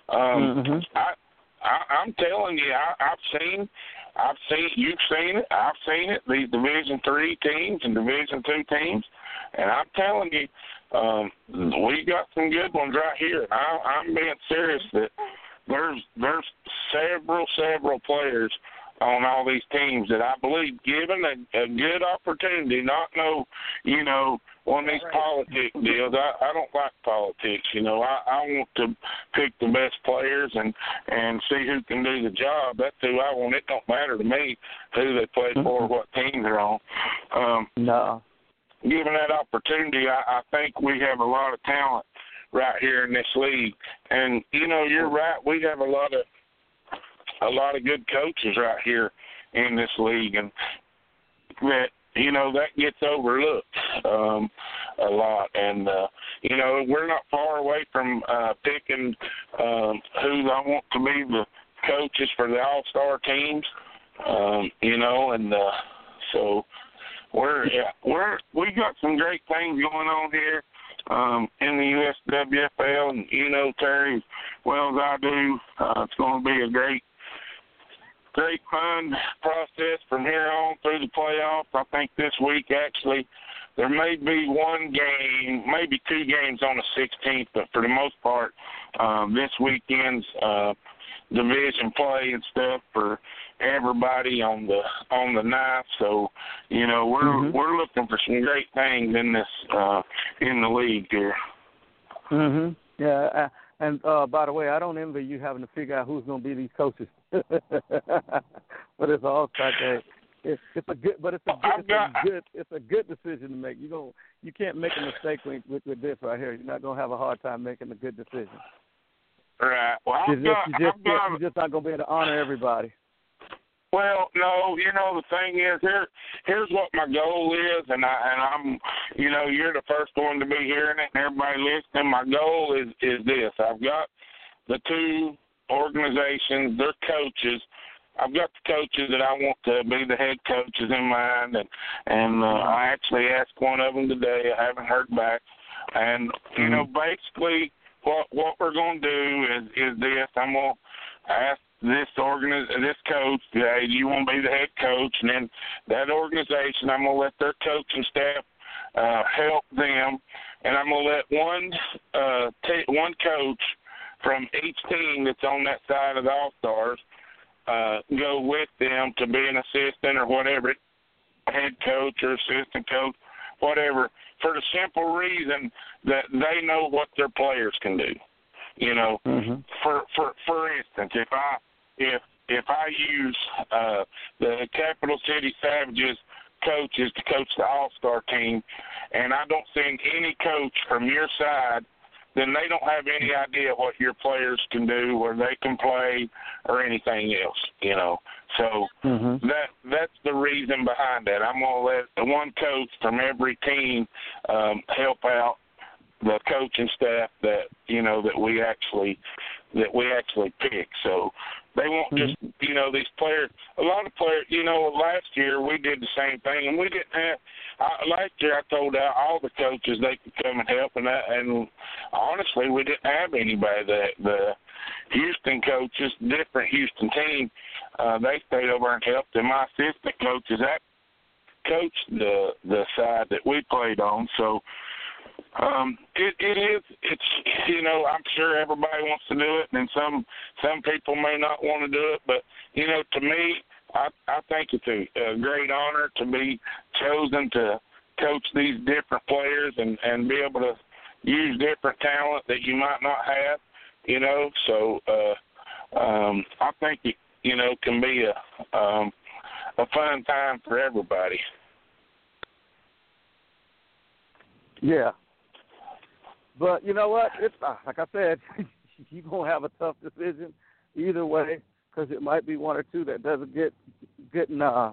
Um mm-hmm. I, I I'm telling you, I I've seen I've seen you've seen it, I've seen it, these division three teams and division two teams and I'm telling you, um, we got some good ones right here. I I'm being serious that there's there's several several players on all these teams that I believe, given a, a good opportunity, not no, you know, one of these right. politics deals. I, I don't like politics. You know, I, I want to pick the best players and and see who can do the job. That's who I want. It don't matter to me who they play for, or what team they're on. Um, no. Given that opportunity, I, I think we have a lot of talent right here in this league. And you know, you're right. We have a lot of a lot of good coaches right here in this league, and that you know that gets overlooked um, a lot. And uh, you know we're not far away from uh, picking um, who I want to be the coaches for the All Star teams. Um, you know, and uh, so we're yeah, we're we got some great things going on here um, in the USWFL, and you know Terry well as I do. Uh, it's going to be a great great fun process from here on through the playoffs. I think this week actually there may be one game, maybe two games on the 16th, but for the most part, um, this weekend's uh, division play and stuff for everybody on the on the ninth. So, you know, we're mm-hmm. we're looking for some great things in this uh, in the league here. Mhm. Yeah. Uh, and uh by the way, I don't envy you having to figure out who's going to be these coaches. but it's all game. It's, it's a good, but it's a good, it's a good, it's a good decision to make. You don't, you can't make a mistake with, with, with this right here. You're not gonna have a hard time making a good decision. Right. Well, I've you're just, you're just, got, you're just not gonna be able to honor everybody. Well, no, you know the thing is here. Here's what my goal is, and I and I'm, you know, you're the first one to be hearing it, and everybody listening. My goal is is this: I've got the two organizations, their coaches. I've got the coaches that I want to be the head coaches in mind, and and uh, I actually asked one of them today. I haven't heard back, and you know, mm-hmm. basically, what what we're going to do is is this. I'm going to ask this organiz- this coach, hey, do you want to be the head coach? And then that organization, I'm gonna let their coaching staff uh, help them, and I'm gonna let one uh, t- one coach from each team that's on that side of the All Stars uh, go with them to be an assistant or whatever, head coach or assistant coach, whatever, for the simple reason that they know what their players can do. You know, mm-hmm. for for for instance, if I if if I use uh, the Capital City Savages coaches to coach the All Star team, and I don't send any coach from your side then they don't have any idea what your players can do, where they can play, or anything else. You know, so mm-hmm. that that's the reason behind that. I'm gonna let the one coach from every team um, help out the coaching staff that you know that we actually that we actually pick. So they won't mm-hmm. just you know these players. A lot of players, you know, last year we did the same thing, and we didn't have I, last year I told out all the coaches they could come and help, and that, and honestly, we didn't have anybody that the Houston coaches, different Houston team, uh, they stayed over and helped, and my assistant coaches that coached the the side that we played on, so. Um, it it is it's you know I'm sure everybody wants to do it and some some people may not want to do it but you know to me I, I think it's a, a great honor to be chosen to coach these different players and and be able to use different talent that you might not have, you know. So uh, um, I think it you know can be a um, a fun time for everybody. Yeah, but you know what? It's uh, like I said, you're gonna have a tough decision either way because it might be one or two that doesn't get getting uh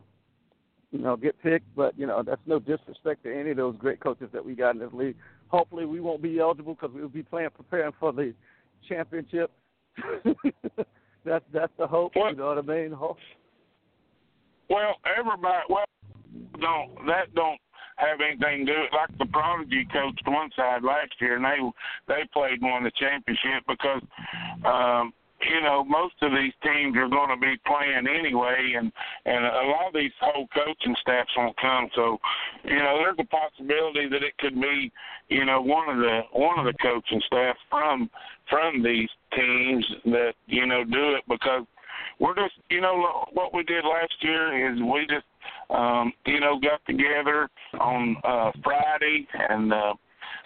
you know get picked. But you know that's no disrespect to any of those great coaches that we got in this league. Hopefully we won't be eligible because we'll be playing preparing for the championship. that's that's the hope. Well, you know what I mean? Hope. Well, everybody. Well, don't that don't have anything to do with like the prodigy coached one side last year and they they played one the championship because um you know, most of these teams are going to be playing anyway, and and a lot of these whole coaching staffs won't come. So, you know, there's a possibility that it could be, you know, one of the one of the coaching staff from from these teams that you know do it because we're just, you know, what we did last year is we just, um, you know, got together on uh, Friday and. uh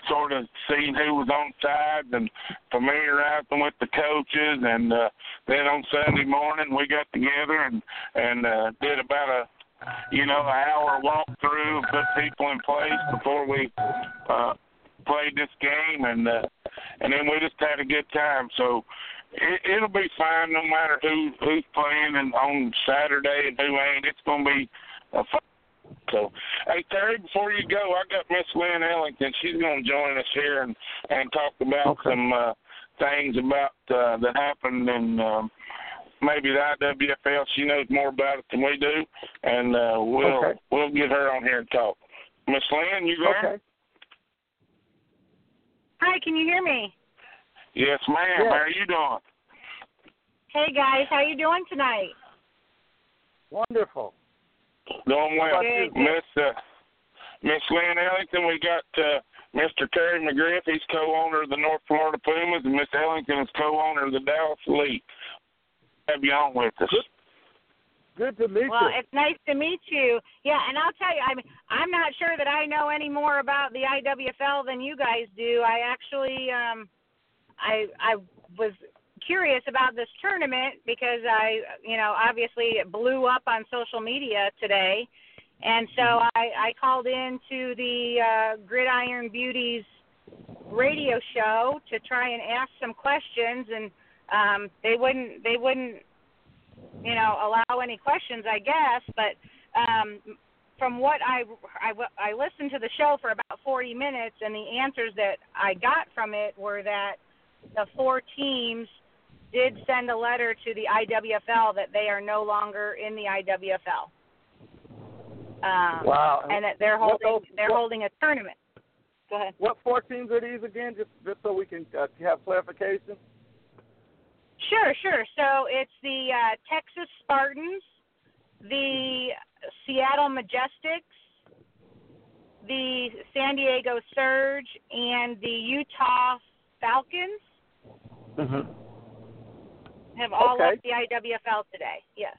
sort of seeing who was on sides and familiarized them with the coaches. And uh, then on Sunday morning, we got together and and uh, did about a you know an hour walkthrough, and put people in place before we uh, played this game, and uh, and then we just had a good time. So it, it'll be fine no matter who who's playing and on Saturday and who ain't. It's gonna be so, hey Terry, before you go, I got Miss Lynn Ellington. She's going to join us here and and talk about okay. some uh, things about uh, that happened and um, maybe the IWFL. She knows more about it than we do, and uh, we'll okay. we'll get her on here and talk. Miss Lynn, you there? Okay. Hi, can you hear me? Yes, ma'am. Yes. How are you doing? Hey guys, how you doing tonight? Wonderful. Doing well. Miss uh, Miss Lynn Ellington, we got uh, Mr. Terry McGriff. He's co-owner of the North Florida Pumas, and Miss Ellington is co-owner of the Dallas Elite. Have you on with us? Good to meet well, you. Well, it's nice to meet you. Yeah, and I'll tell you, I mean, I'm not sure that I know any more about the IWFL than you guys do. I actually, um, I I was curious about this tournament because I, you know, obviously it blew up on social media today, and so mm-hmm. I, I called in to the uh, Gridiron Beauties radio show to try and ask some questions, and um, they wouldn't, they wouldn't, you know, allow any questions, I guess, but. Um, from what I, I I listened to the show for about 40 minutes, and the answers that I got from it were that the four teams did send a letter to the IWFL that they are no longer in the IWFL. Um, wow! And that they're holding they're what, holding a tournament. Go ahead. What four teams are these again? Just just so we can uh, have clarification. Sure, sure. So it's the uh, Texas Spartans, the Seattle Majestics, the San Diego Surge, and the Utah Falcons. Mm-hmm have all okay. left the IWFL today. Yes.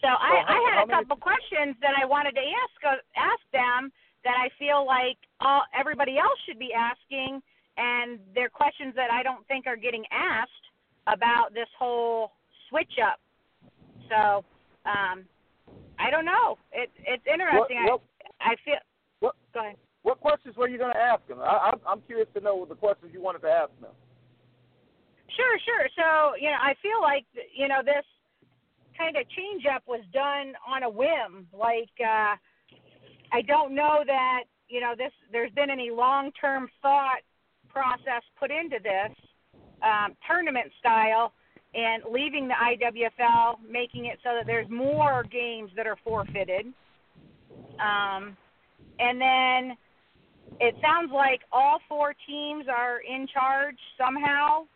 So I, how, I had a couple many... questions that I wanted to ask uh, ask them that I feel like all everybody else should be asking, and they're questions that I don't think are getting asked about this whole switch up. So um, I don't know. It, it's interesting. What, what, I, I feel. What, go ahead. What questions were you going to ask them? I, I'm, I'm curious to know the questions you wanted to ask them. Sure, sure. So, you know, I feel like, you know, this kind of change up was done on a whim. Like, uh, I don't know that, you know, this, there's been any long term thought process put into this um, tournament style and leaving the IWFL, making it so that there's more games that are forfeited. Um, and then it sounds like all four teams are in charge somehow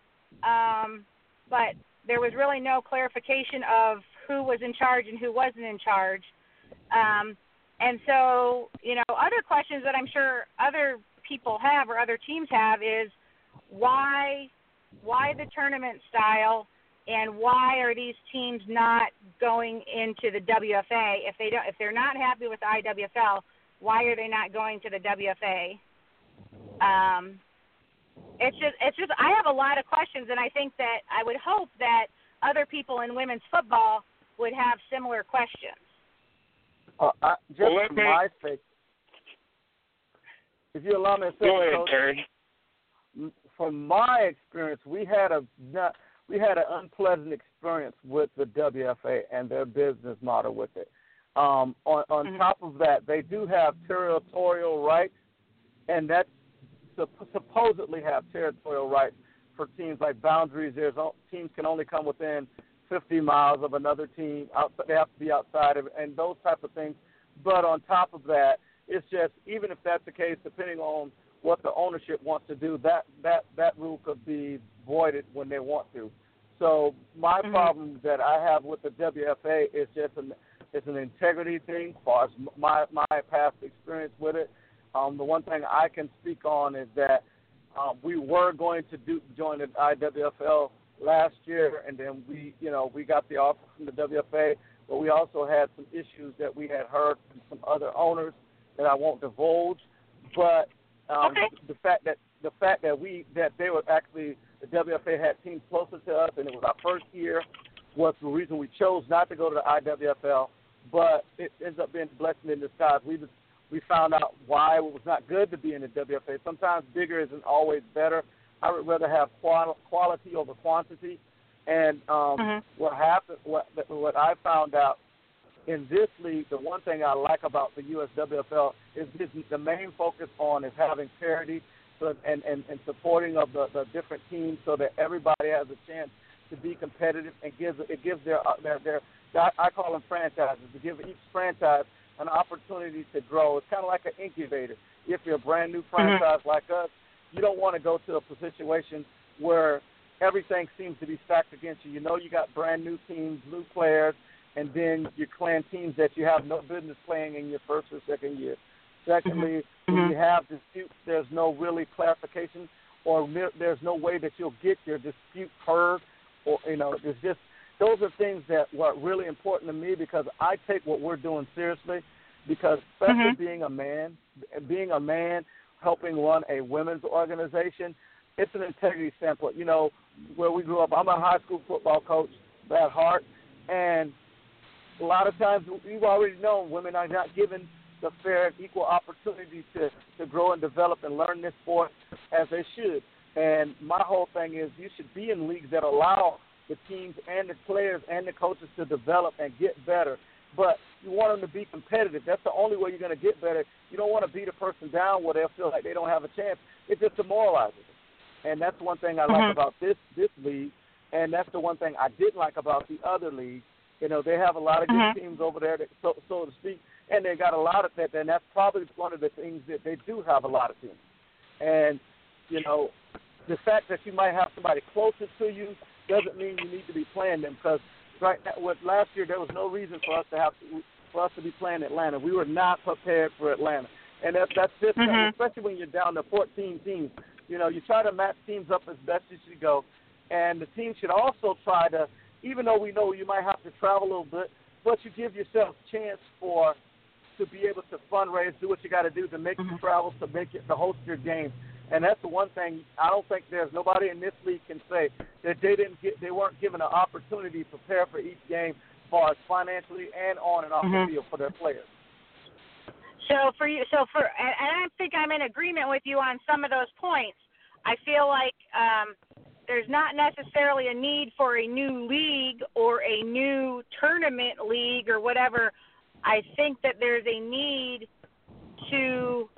um, but there was really no clarification of who was in charge and who wasn't in charge. Um, and so, you know, other questions that I'm sure other people have or other teams have is why why the tournament style and why are these teams not going into the WFA if they don't if they're not happy with the IWFL why are they not going to the WFA um, it's just it's just I have a lot of questions, and I think that I would hope that other people in women's football would have similar questions. Uh, I, just well, for my sake, if you allow me to say, go ahead, Terry. From my experience, we had a not, we had an unpleasant experience with the WFA and their business model with it. Um, on on mm-hmm. top of that, they do have territorial rights, and supposedly have territorial rights for teams like boundaries. There's teams can only come within 50 miles of another team. Outside, they have to be outside of, and those type of things. But on top of that, it's just even if that's the case, depending on what the ownership wants to do, that that that rule could be voided when they want to. So my Mhm. problem that I have with the WFA is just an it's an integrity thing. As far as my my past experience with it, um, the one thing I can speak on is that um, we were going to do join the IWFL last year, and then we you know we got the offer from the WFA, but we also had some issues that we had heard from some other owners that I won't divulge. But um, Okay. the fact that the fact that we that they were actually the WFA had teams closer to us, and it was our first year, was the reason we chose not to go to the IWFL. But it ends up being a blessing in disguise. We we found out why it was not good to be in the WFA. Sometimes bigger isn't always better. I would rather have quality over quantity. And um, Mhm. what happened, what what I found out in this league, the one thing I like about the USWFL is this, the main focus on is having parity so, and, and, and supporting of the, the different teams so that everybody has a chance to be competitive and gives it gives their their, their I call them franchises to give each franchise an opportunity to grow. It's kind of like an incubator. If you're a brand new franchise like us, you don't want to go to a situation where everything seems to be stacked against you. You know you got brand new teams, new players, and then you're playing teams that you have no business playing in your first or second year. Secondly, when Mhm. you have disputes, there's no really clarification, or there's no way that you'll get your dispute heard, or you know, there's just those are things that were really important to me because I take what we're doing seriously. Because especially Mhm. being a man, being a man helping run a women's organization, it's an integrity standpoint. You know, where we grew up, I'm a high school football coach at heart, and a lot of times we've already known women are not given the fair and equal opportunity to, to grow and develop and learn this sport as they should. And my whole thing is you should be in leagues that allow the teams and the players and the coaches to develop and get better. But you want them to be competitive. That's the only way you're going to get better. You don't want to beat a person down where they'll feel like they don't have a chance. It just demoralizes them. And that's one thing I like Mhm. about this this league, and that's the one thing I didn't like about the other league. You know, they have a lot of good Mhm. teams over there, that, so so to speak, and they got a lot of that. And that's probably one of the things that they do have a lot of teams. And you know, the fact that you might have somebody closer to you doesn't mean you need to be playing them because right now, with last year there was no reason for us to have to, for us to be playing Atlanta. We were not prepared for Atlanta, and that, that's just Mhm. especially when you're down to 14 teams. You know, you try to match teams up as best as you go, and the team should also try to, even though we know you might have to travel a little bit, but you give yourself a chance for to be able to fundraise, do what you got to do to make the Mhm. travels, to make it to host your game. And that's the one thing I don't think there's nobody in this league can say that they didn't get they weren't given an opportunity to prepare for each game as far as financially and on and off Mhm. the field for their players. So for you, so for, and and I think I'm in agreement with you on some of those points. I feel like um, there's not necessarily a need for a new league or a new tournament league or whatever. I think that there's a need to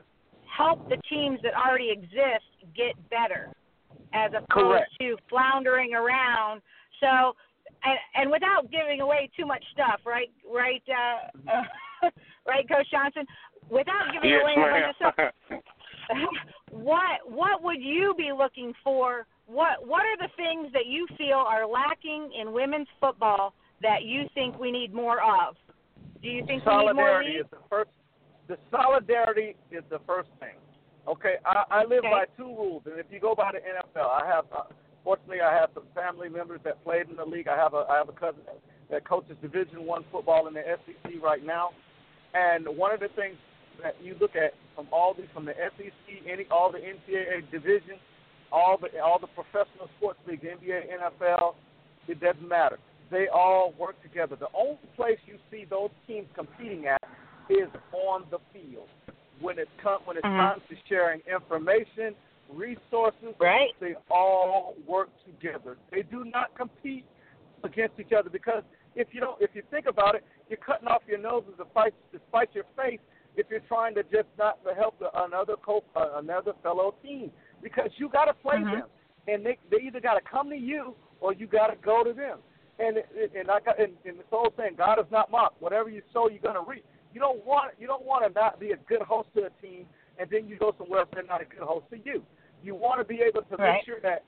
help the teams that already exist get better, as opposed Correct. to floundering around. So, and and without giving away too much stuff, right? Right, uh, uh, right, Coach Johnson. Without giving yes, away a bunch of stuff, what what would you be looking for? What what are the things that you feel are lacking in women's football that you think we need more of? Do you think we need more solidarity is the first. The solidarity is the first thing. Okay, I, I live Okay. by two rules, and if you go by the NFL, I have. Uh, fortunately, I have some family members that played in the league. I have a I have a cousin that coaches Division One football in the SEC right now, and one of the things that you look at from all the from the SEC, any all the NCAA divisions, all the all the professional sports leagues, NBA, NFL, it doesn't matter. They all work together. The only place you see those teams competing at is on the field. When it's come when it's Mhm. time to sharing information, resources, Right. they all work together. They do not compete against each other because if you don't, if you think about it, you're cutting off your noses to fight to spite your face if you're trying to just not to help the, another co uh, another fellow team because you got to play Mhm. them and they they either got to come to you or you got to go to them. And it, it, and I got and, and this whole thing, God is not mocked. Whatever you sow, you're gonna reap. You don't want you don't want to not be a good host to a team, and then you go somewhere else they're not a good host to you. You want to be able to Right. make sure that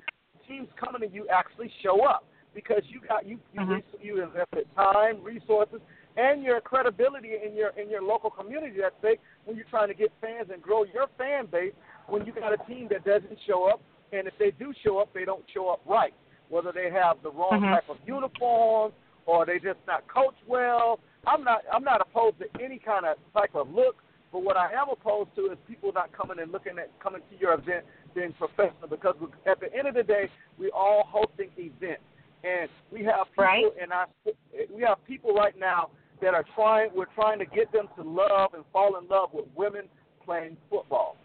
teams coming to you actually show up. because you got you you, Mhm. you invested time, resources, and your credibility in your in your local community at stake when you're trying to get fans and grow your fan base. When you got a team that doesn't show up, and if they do show up, they don't show up right. Whether they have the wrong Mhm. type of uniforms or they just not coached well. I'm not I'm not opposed to any kind of type of look, but what I am opposed to is people not coming and looking at coming to your event being professional because we, at the end of the day, we all hosting events and we have people Right. in our we have people right now that are trying we're trying to get them to love and fall in love with women playing football.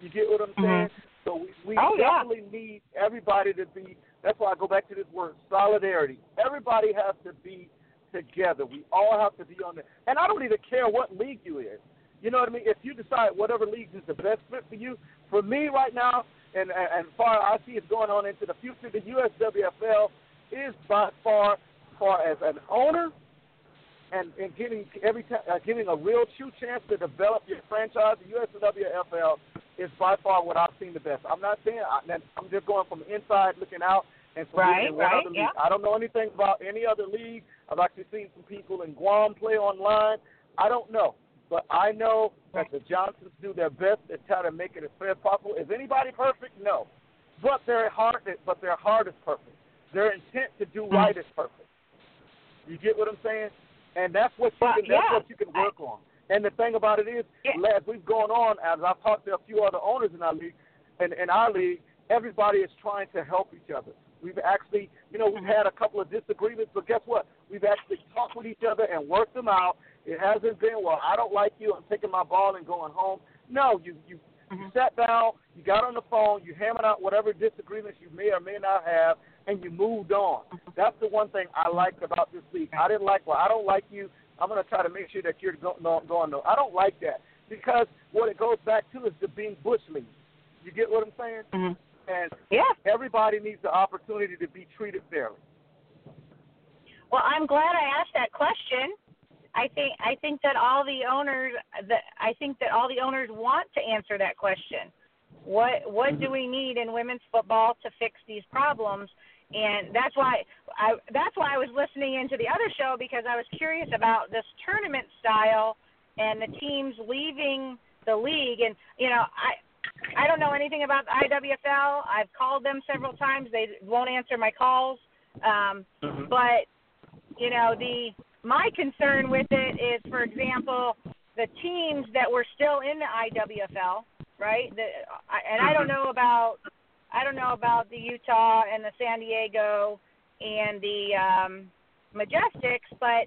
You get what I'm mm-hmm. saying? So we, we Oh, yeah. definitely need everybody to be that's why I go back to this word solidarity. Everybody has to be together. We all have to be on the and I don't even care what league you in. You know what I mean? If you decide whatever league is the best fit for you, for me right now, and and, far I see it going on into the future, the USWFL is by far, far as an owner, and and getting every time uh, giving a real true chance to develop your franchise. The USWFL is by far what I've seen the best. I'm not saying I, I'm just going from inside looking out. And from Right, in one right, other yeah. I don't know anything about any other league. I've actually seen some people in Guam play online. I don't know. But I know that the Johnsons do their best to try to make it as fair as possible. Is anybody perfect? No. But their heart but their heart is perfect. Their intent to do hmm. right is perfect. You get what I'm saying? And that's what you can that's yeah. what you can work on. And the thing about it is, Yeah. as we've gone on, as I've talked to a few other owners in our league, and in our league, everybody is trying to help each other. We've actually, you know, we've had a couple of disagreements, but guess what? We've actually talked with each other and worked them out. It hasn't been, well, I don't like you, I'm taking my ball and going home. No, you you, you sat down, you got on the phone, you hammered out whatever disagreements you may or may not have, and you moved on. That's the one thing I liked about this league. I didn't like, well, I don't like you. I'm going to try to make sure that you're go, no, going no. I don't like that because what it goes back to is the being bush league. You get what I'm saying? hmm And Yeah. everybody needs the opportunity to be treated fairly. Well, I'm glad I asked that question. I think I think that all the owners that I think that all the owners want to answer that question. What what do we need in women's football to fix these problems? And that's why I that's why I was listening into the other show because I was curious about this tournament style and the teams leaving the league and you know I I don't know anything about the IWFL. I've called them several times. They won't answer my calls. Um, but you know the my concern with it is, for example, the teams that were still in the IWFL, right? The, I, and I don't know about I don't know about the Utah and the San Diego and the um, Majestics, but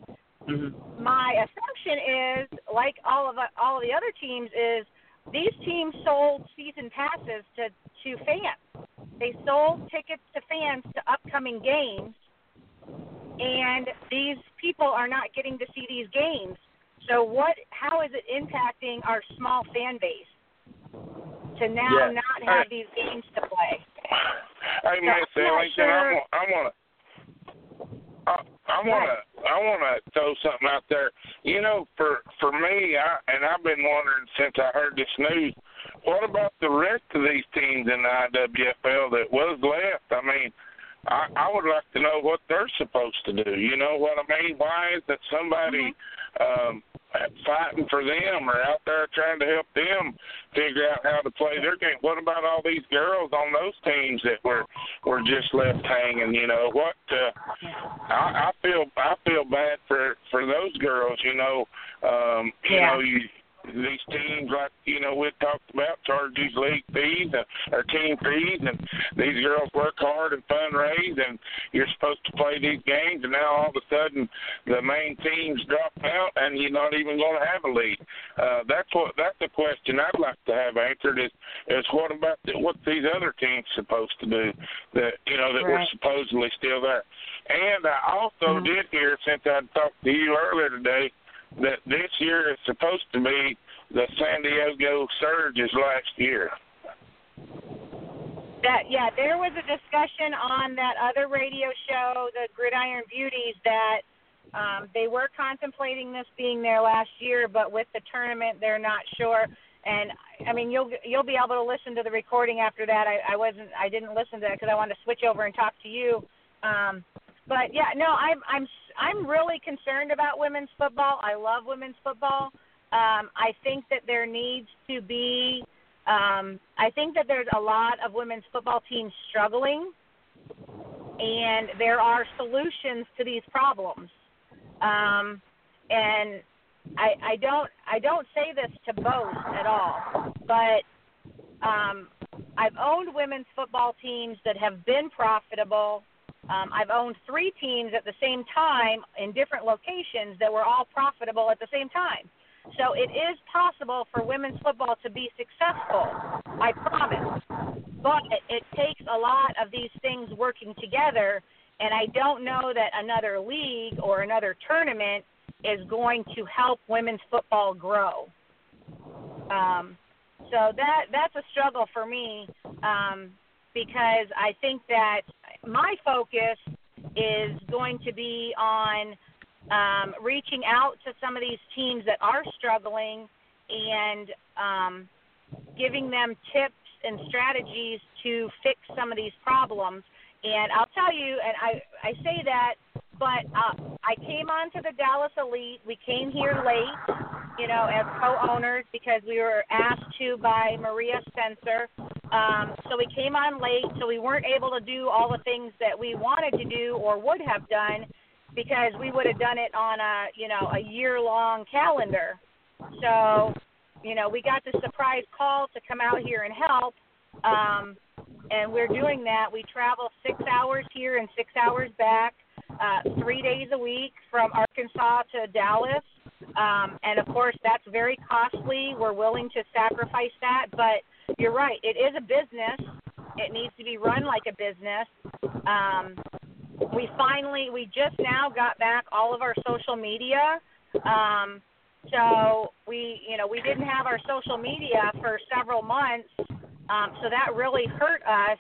my assumption is, like all of all of the other teams, is these teams sold season passes to to fans. They sold tickets to fans to upcoming games, and these people are not getting to see these games. So what? How is it impacting our small fan base to now Yeah. not have these games to play? I'm not Ellington, sure. I want to, I, I want to, I want to throw something out there. You know, for for me, I and I've been wondering since I heard this news. What about the rest of these teams in the IWFL that was left? I mean, I, I would like to know what they're supposed to do. You know what I mean? Why is that somebody mm-hmm. Um, fighting for them or out there trying to help them figure out how to play their game? What about all these girls on those teams that were were just left hanging? You know what? Uh, I, I feel I feel bad for for those girls. You know, um, you Yeah. know you these teams like you know we talked about charge these league fees uh, or team fees and these girls work hard and fundraise and you're supposed to play these games and now all of a sudden the main teams drop out and you're not even going to have a league uh that's what that's the question i'd like to have answered is is what about the, what these other teams supposed to do that you know that were Right. supposedly still there and i also Mhm. did hear since i talked to you earlier today that this year is supposed to be the San Diego Surge's last year. That yeah, there was a discussion on that other radio show, the Gridiron Beauties, that um, they were contemplating this being their last year, but with the tournament, they're not sure. And I mean, you'll you'll be able to listen to the recording after that. I, I wasn't, I didn't listen to that because I wanted to switch over and talk to you. Um, but yeah, no, I'm I'm I'm really concerned about women's football. I love women's football. Um, I think that there needs to be. Um, I think that there's a lot of women's football teams struggling, and there are solutions to these problems. Um, and I, I don't I don't say this to boast at all, but um, I've owned women's football teams that have been profitable. Um, I've owned three teams at the same time in different locations that were all profitable at the same time. So it is possible for women's football to be successful. I promise. But it takes a lot of these things working together, and I don't know that another league or another tournament is going to help women's football grow. Um, so that that's a struggle for me um, because I think that my focus is going to be on um, reaching out to some of these teams that are struggling and um, giving them tips and strategies to fix some of these problems. And I'll tell you, and I I say that but uh, I came on to the Dallas Elite. We came here late, you know, as co-owners because we were asked to by Maria Spencer. Um, so we came on late, so we weren't able to do all the things that we wanted to do or would have done because we would have done it on a, you know, a year-long calendar. So, you know, we got the surprise call to come out here and help. Um, and we're doing that. We travel six hours here and six hours back uh, three days a week from Arkansas to Dallas. Um, and of course, that's very costly. We're willing to sacrifice that, but you're right. It is a business. It needs to be run like a business. Um, we finally, we just now got back all of our social media. Um, so we, you know, we didn't have our social media for several months. Um, so that really hurt us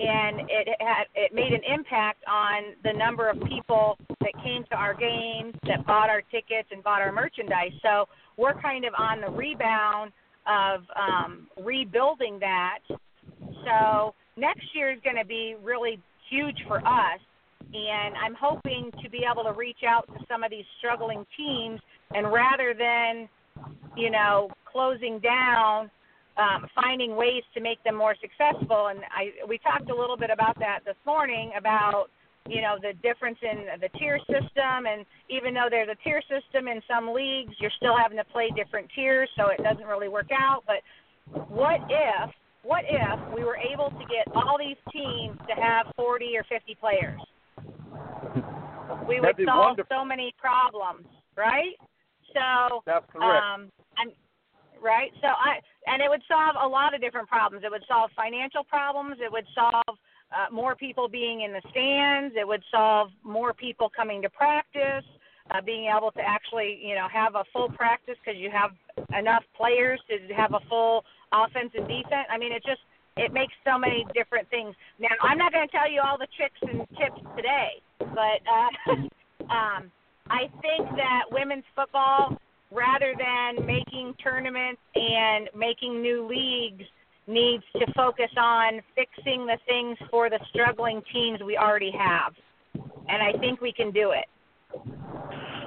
and it had it made an impact on the number of people that came to our games, that bought our tickets and bought our merchandise. So we're kind of on the rebound of um, rebuilding that. So next year is going to be really huge for us, and I'm hoping to be able to reach out to some of these struggling teams, and rather than you know closing down um, finding ways to make them more successful. And I we talked a little bit about that this morning about you know the difference in the tier system and even though there's a tier system in some leagues you're still having to play different tiers so it doesn't really work out but what if what if we were able to get all these teams to have 40 or 50 players we would solve wonderful. so many problems right so That's correct. um I'm right so I and it would solve a lot of different problems. It would solve financial problems. It would solve uh, more people being in the stands. It would solve more people coming to practice, uh, being able to actually, you know, have a full practice because you have enough players to have a full offense and defense. I mean, it just it makes so many different things. Now, I'm not going to tell you all the tricks and tips today, but uh, um, I think that women's football rather than making tournaments and making new leagues needs to focus on fixing the things for the struggling teams we already have. And I think we can do it.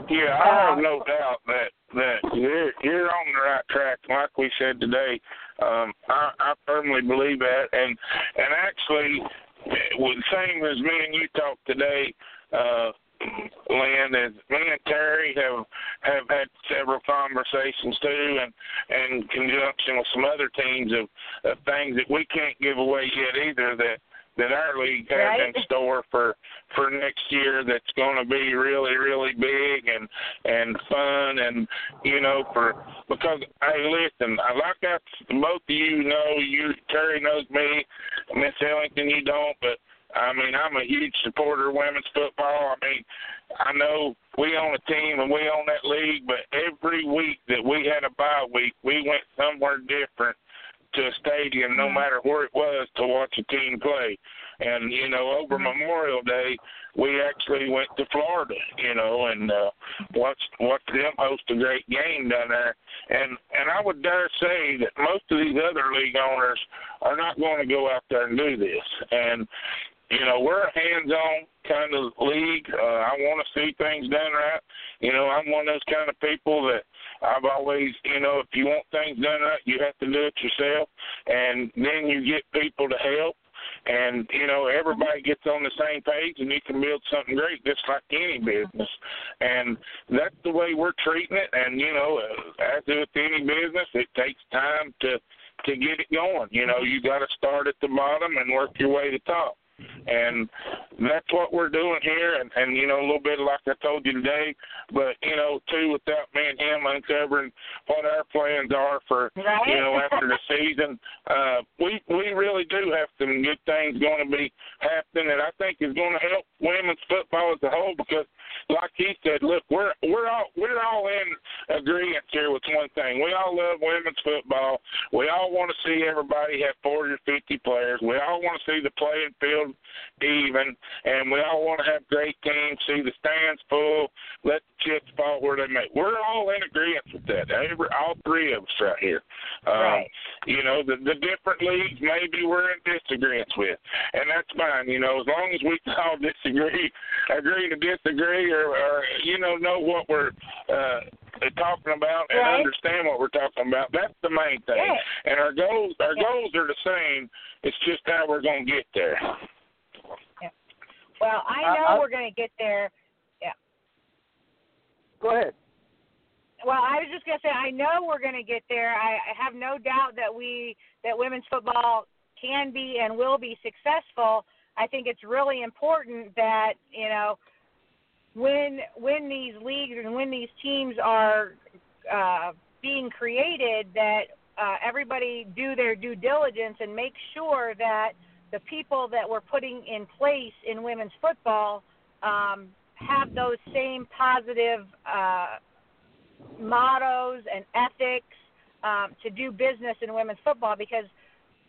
Yeah, I have no doubt that that you're you're on the right track. Like we said today, um, I, I firmly believe that, and and actually, with same as me and you talked today, uh, Lynn, and me and Terry have have had several conversations too, and and in conjunction with some other teams of, of things that we can't give away yet either that that our league has Right. in store for for next year that's going to be really really big and and fun and you know for because hey listen I like that both of you know you Terry knows me Miss Ellington you don't but I mean, I'm a huge supporter of women's football. I mean, I know we own a team and we own that league, but every week that we had a bye week, we went somewhere different to a stadium, no matter where it was, to watch a team play. And you know, over Memorial Day, we actually went to Florida, you know, and uh, watched watched them host a great game down there. And and I would dare say that most of these other league owners are not going to go out there and do this. And you know, we're a hands-on kind of league. Uh, I want to see things done right. You know, I'm one of those kind of people that I've always, you know, if you want things done right, you have to do it yourself, and then you get people to help. And you know everybody gets on the same page and you can build something great just like any business. And that's the way we're treating it. And you know as with any business it takes time to to get it going. You know you got to start at the bottom and work your way to top and that's what we're doing here. And, and you know, a little bit like I told you today, but you know, too, without me and him uncovering what our plans are for right. you know after the season, uh, we we really do have some good things going to be happening, and I think is going to help women's football as a whole because like he said, look, we're we're all we're all in agreement here with one thing. We all love women's football. We all want to see everybody have forty or fifty players. We all want to see the playing field even, and we all want to have great games, See the stands full. Let the chips fall where they may. We're all in agreement with that. Every all three of us right here. Um, right. You know, the the different leagues maybe we're in disagreement with, and that's fine. You know, as long as we all disagree, agree to disagree or, or you know know what we're uh, talking about and right. understand what we're talking about. That's the main thing. Yeah. And our goals our yeah. goals are the same. It's just how we're going to get there. Well, I know I, I, we're going to get there. Yeah. Go ahead. Well, I was just going to say I know we're going to get there. I, I have no doubt that we that women's football can be and will be successful. I think it's really important that you know when when these leagues and when these teams are uh, being created, that uh, everybody do their due diligence and make sure that the people that we're putting in place in women's football um, have those same positive uh, mottos and ethics um, to do business in women's football because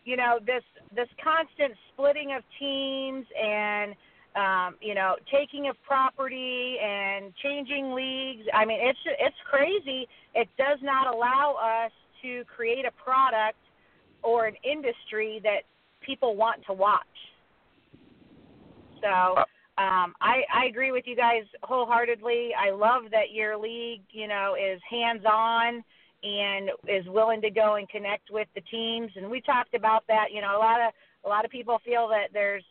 you know this this constant splitting of teams and um, you know, taking of property and changing leagues. I mean, it's it's crazy. It does not allow us to create a product or an industry that people want to watch. So um, I, I agree with you guys wholeheartedly. I love that your league, you know, is hands on and is willing to go and connect with the teams. And we talked about that. You know, a lot of a lot of people feel that there's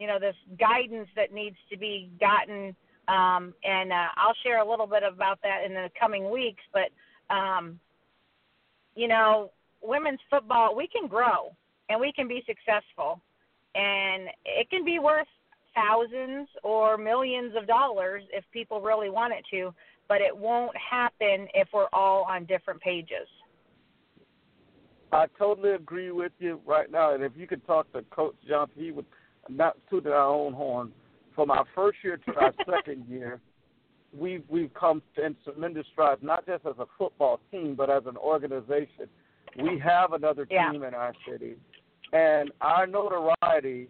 you know this guidance that needs to be gotten um, and uh, I'll share a little bit about that in the coming weeks but um, you know women's football we can grow and we can be successful and it can be worth thousands or millions of dollars if people really want it to but it won't happen if we're all on different pages I totally agree with you right now. And if you could talk to Coach Johnson, he would not tooting our own horn. From our first year to our second year, we've we've come in tremendous strides, not just as a football team, but as an organization. We have another yeah. team in our city, and our notoriety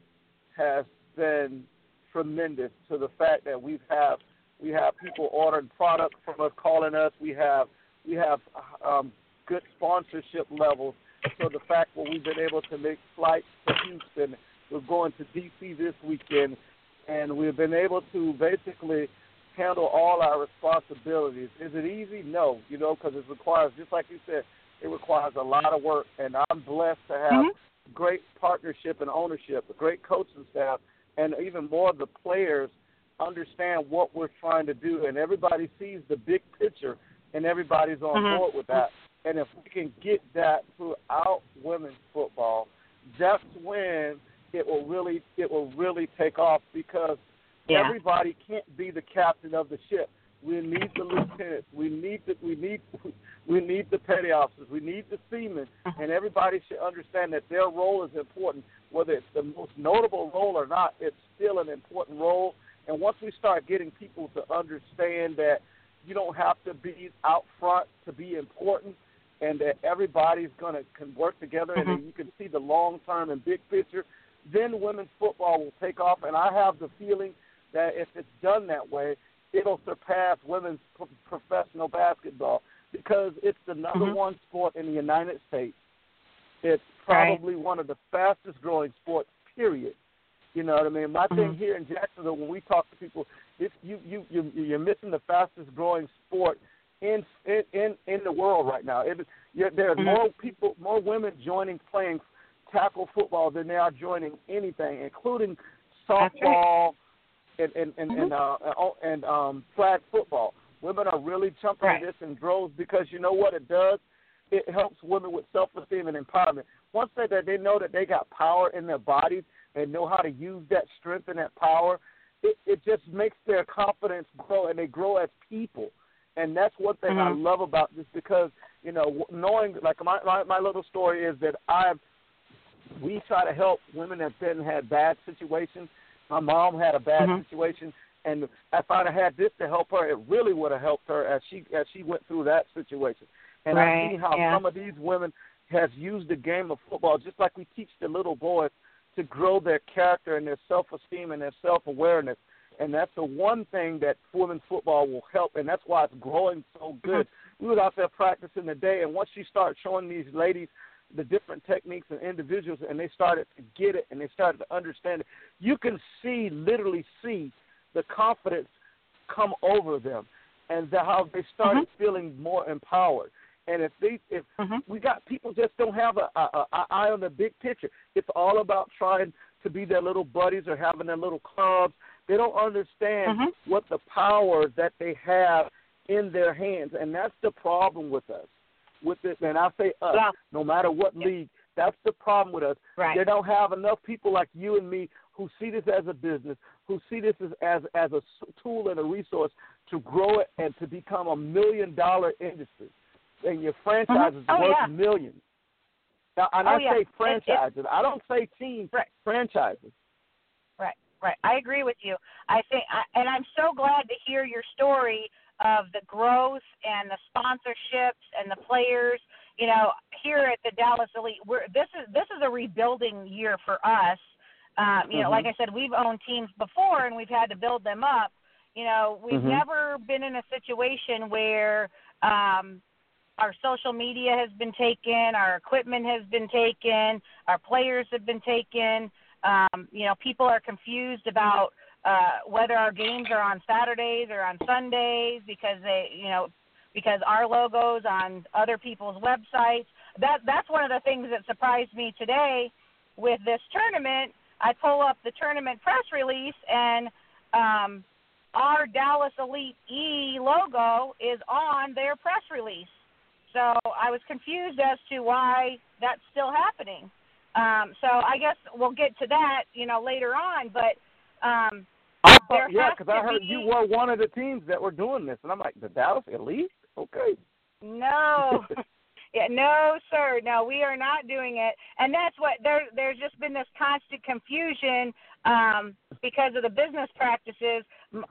has been tremendous to the fact that we've have we have people ordering product from us, calling us. We have we have um, good sponsorship levels. So the fact that we've been able to make flights to Houston we're going to D.C. this weekend, and we've been able to basically handle all our responsibilities. Is it easy? No, you know, because it requires, just like you said, it requires a lot of work, and I'm blessed to have mm-hmm. Great partnership and ownership, a great coaching staff, and even more of the players understand what we're trying to do, and everybody sees the big picture, and everybody's on mm-hmm. board with that. And if we can get that throughout women's football, that's when it will really it will really take off because yeah. everybody can't be the captain of the ship. We need the lieutenants. We need the we need we need the petty officers. We need the seamen, uh-huh. and everybody should understand that their role is important. Whether it's the most notable role or not, it's still an important role. And once we start getting people to understand that you don't have to be out front to be important, and that everybody's going to can work together, mm-hmm. and you can see the long term and big picture then women's football will take off. And I have the feeling that if it's done that way, it'll surpass women's pro- professional basketball because it's the number mm-hmm. one sport in the United States. It's probably right. one of the fastest growing sports, period. You know what I mean? My mm-hmm. thing here in Jacksonville, when we talk to people, if you you you you're missing the fastest growing sport in in in, in the world right now. It, there are mm-hmm. more people, more women joining playing tackle football than they are joining anything, including softball and and and, mm-hmm. and, uh, and um, flag football. Women are really jumping right. this in droves because you know what it does. It helps women with self-esteem and empowerment. Once they that they know that they got power in their bodies and know how to use that strength and that power, it, it just makes their confidence grow and they grow as people. And that's one thing mm-hmm. I love about this because you know knowing like my, my my little story is that I we try to help women that didn't have bad situations. My mom had a bad mm-hmm. situation, and if I'd have had this to help her, it really would have helped her as she as she went through that situation. And right. I see how yeah. some of these women have used the game of football just like we teach the little boys to grow their character and their self esteem and their self awareness. And that's the one thing that women's football will help, and that's why it's growing so good. Mm-hmm. We was out there practicing today, and once you start showing these ladies the different techniques and individuals, and they started to get it and they started to understand it, you can see, literally see, the confidence come over them, and the, how they started mm-hmm. feeling more empowered. And if they, if mm-hmm. we got people just don't have a, a, a eye on the big picture. It's all about trying to be their little buddies or having their little clubs. They don't understand mm-hmm. what the power that they have in their hands, and that's the problem with us. With it, and I say us, yeah. no matter what yeah. league, that's the problem with us. Right. They don't have enough people like you and me who see this as a business, who see this as as, as a tool and a resource to grow it and to become a million dollar industry. And your franchise is mm-hmm. oh, worth yeah. millions. Now, and oh, I yeah. say franchises. it, I don't say teams. Right. Franchises. Right, right. I agree with you. I think, and I'm so glad to hear your story of the growth and the sponsorships and the players. You know, here at the Dallas Elite, we're this is this is a rebuilding year for us. Um, you know, mm-hmm. like I said, we've owned teams before and we've had to build them up. You know, we've mm-hmm. never been in a situation where um, our social media has been taken, our equipment has been taken, our players have been taken. Um, you know, people are confused about uh, whether our games are on Saturdays or on Sundays because they, you know, because our logos on other people's websites. That that's one of the things that surprised me today with this tournament. I pull up the tournament press release and um, our Dallas Elite E logo is on their press release. So I was confused as to why that's still happening. Um, so I guess we'll get to that, you know, later on. But um, I thought, yeah, because I heard be, you were one of the teams that were doing this, and I'm like, the Dallas Elite, okay. No, yeah, no, sir, no, we are not doing it, and that's what there. There's just been this constant confusion um, because of the business practices.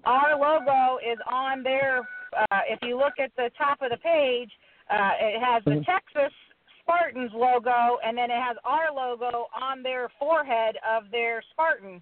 Our logo is on their. Uh, if you look at the top of the page, uh, it has the Mm-hmm. Texas Spartans logo, and then it has our logo on their forehead of their Spartan.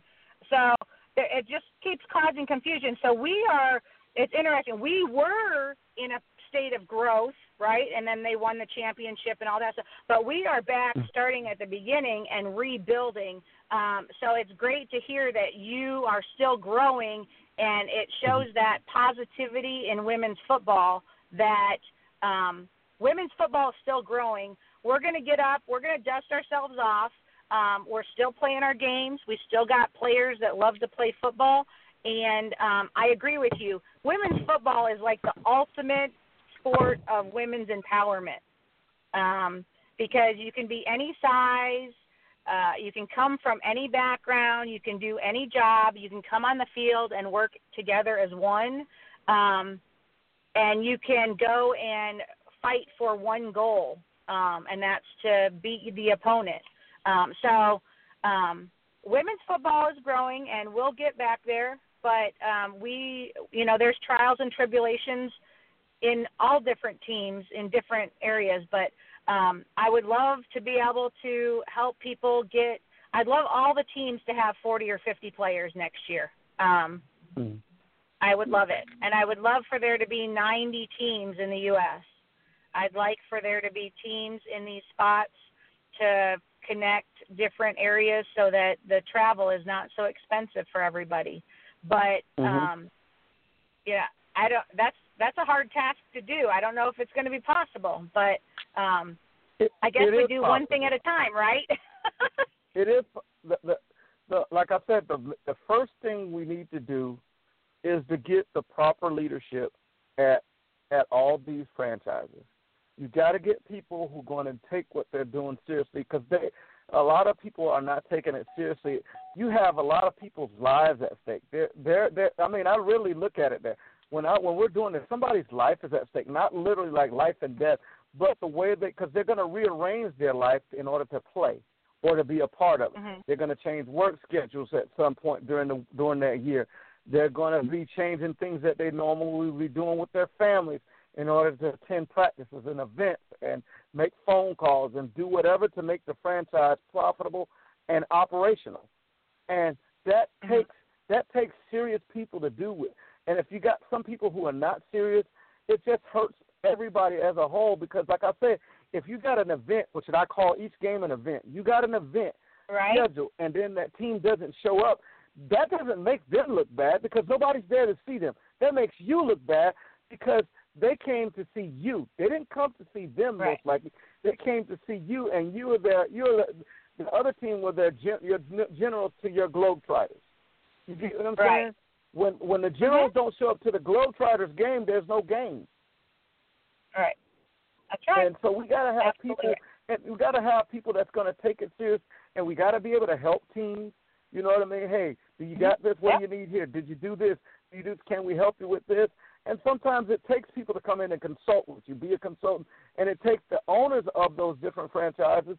So it just keeps causing confusion. So we are. It's interesting. We were in a state of growth, right? And then they won the championship and all that stuff. But we are back starting at the beginning and rebuilding. Um, so it's great to hear that you are still growing, and it shows that positivity in women's football that um, women's football is still growing. We're going to get up. We're going to dust ourselves off. Um, we're still playing our games. We still got players that love to play football. And um, I agree with you. Women's football is like the ultimate sport of women's empowerment um, because you can be any size. Uh, you can come from any background. You can do any job. You can come on the field and work together as one. Um, and you can go and fight for one goal, um, and that's to beat the opponent. Um, so, um, women's football is growing, and we'll get back there. But um, we, you know, there's trials and tribulations in all different teams in different areas. But um, I would love to be able to help people get. I'd love all the teams to have 40 or 50 players next year. Um, mm. I would love it, and I would love for there to be 90 teams in the U.S. I'd like for there to be teams in these spots to connect different areas so that the travel is not so expensive for everybody. But Mhm. um yeah, I don't that's that's a hard task to do. I don't know if it's going to be possible, but um It- I guess we do one thing at a time, right? It is the, the the like I said the the first thing we need to do is to get the proper leadership at at all these franchises. You got to get people who are going to take what they're doing seriously because they a lot of people are not taking it seriously. You have a lot of people's lives at stake. They're, they're, they're, I mean, I really look at it that when I when we're doing this, somebody's life is at stake. Not literally like life and death, but the way they because they're going to rearrange their life in order to play or to be a part of it. Mhm. They're going to change work schedules at some point during the during that year. They're going to be changing things that they normally would be doing with their families in order to attend practices and events and make phone calls and do whatever to make the franchise profitable and operational. And that Mhm. takes that takes serious people to do it. And if you got some people who are not serious, it just hurts everybody as a whole because like I said, if you got an event, which I call each game an event, you got an event right? schedule and then that team doesn't show up, that doesn't make them look bad because nobody's there to see them. That makes you look bad because they came to see you. They didn't come to see them Right. most likely. They came to see you, and you were their. You're the, the other team were their gen, your generals to your Globetrotters. You get what I'm Right. saying? When when the generals mhm. don't show up to the Globetrotters game, there's no game. Right. That's right. And so we got to have Absolutely people, and we got to have people that's going to take it serious, and we got to be able to help teams. You know what I mean? Hey, do you mm-hmm. got this? What Yep. do you need here? Did you do this? Do you do? Can we help you with this? And sometimes it takes people to come in and consult with you, be a consultant, and it takes the owners of those different franchises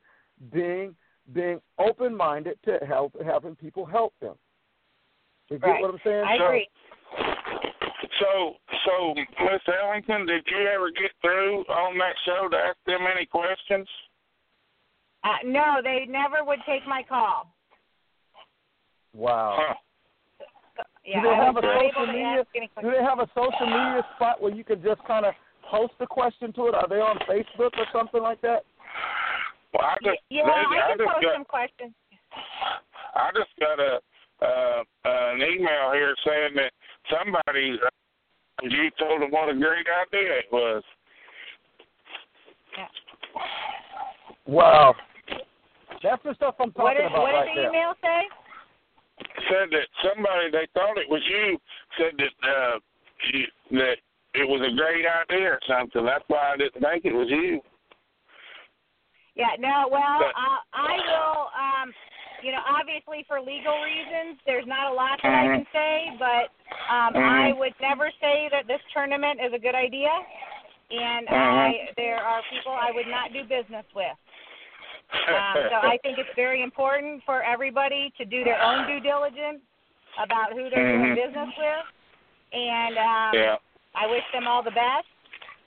being being open minded to help having people help them. You get Right. what I'm saying? I So- agree. So, so Miss Ellington, did you ever get through on that show to ask them any questions? Uh, no, they never would take my call. wow. Huh. Yeah, they have a social media- Do they have a social media spot where you can just kind of post a question to it? Are they on Facebook or something like that? Well, I just, Yeah, they, I can just post got, some questions. I just got a uh, an email here saying that somebody uh, you told them what a great idea it was. Wow. That's the stuff I'm What talking did about what right did the there. email say? Said that somebody they thought it was you said that uh, you, that it was a great idea or something. That's why I didn't think it was you. Yeah, no, well, But- uh, I will, um, you know, obviously for legal reasons, there's not a lot that I Mhm. can say, but um, I Mhm. would never say that this tournament is a good idea, and Mhm. I there are people I would not do business with. Um, so I think it's very important for everybody to do their own due diligence about who they're doing Mhm. business with, and um, yeah. I wish them all the best,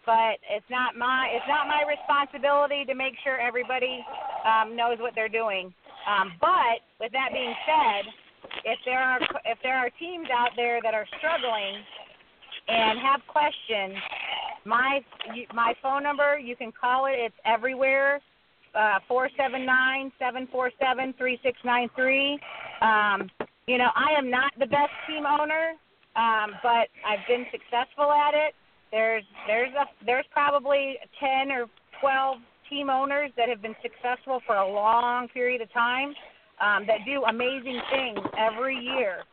but it's not my it's not my responsibility to make sure everybody um, knows what they're doing. Um, but with that being said, if there are if there are teams out there that are struggling and have questions, my my phone number you can call it. It's everywhere. Uh, four seven nine seven four seven three six nine three. Um, you know, I am not the best team owner, um, but I've been successful at it. There's there's a there's probably ten or twelve team owners that have been successful for a long period of time um, that do amazing things every year.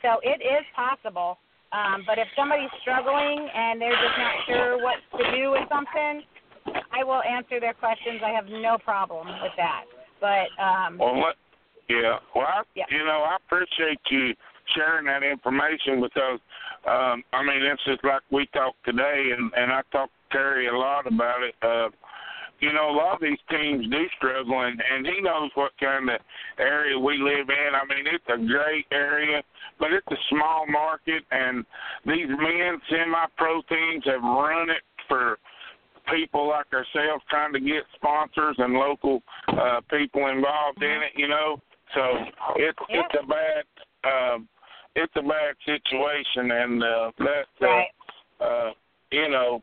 So it is possible. Um, but if somebody's struggling and they're just not sure what to do with something, I will answer their questions. I have no problem with that. But um, Well, let, yeah. Well, I, Yeah. you know, I appreciate you sharing that information because, um, I mean, it's just like we talked today, and and I talked to Terry a lot about it. Uh, you know, a lot of these teams do struggle, and and he knows what kind of area we live in. I mean, it's a great area, but it's a small market, and these men semi-pro teams have run it for people like ourselves trying to get sponsors and local uh people involved in it, you know. So it's Yep. it's a bad um it's a bad situation and uh that uh, right, uh you know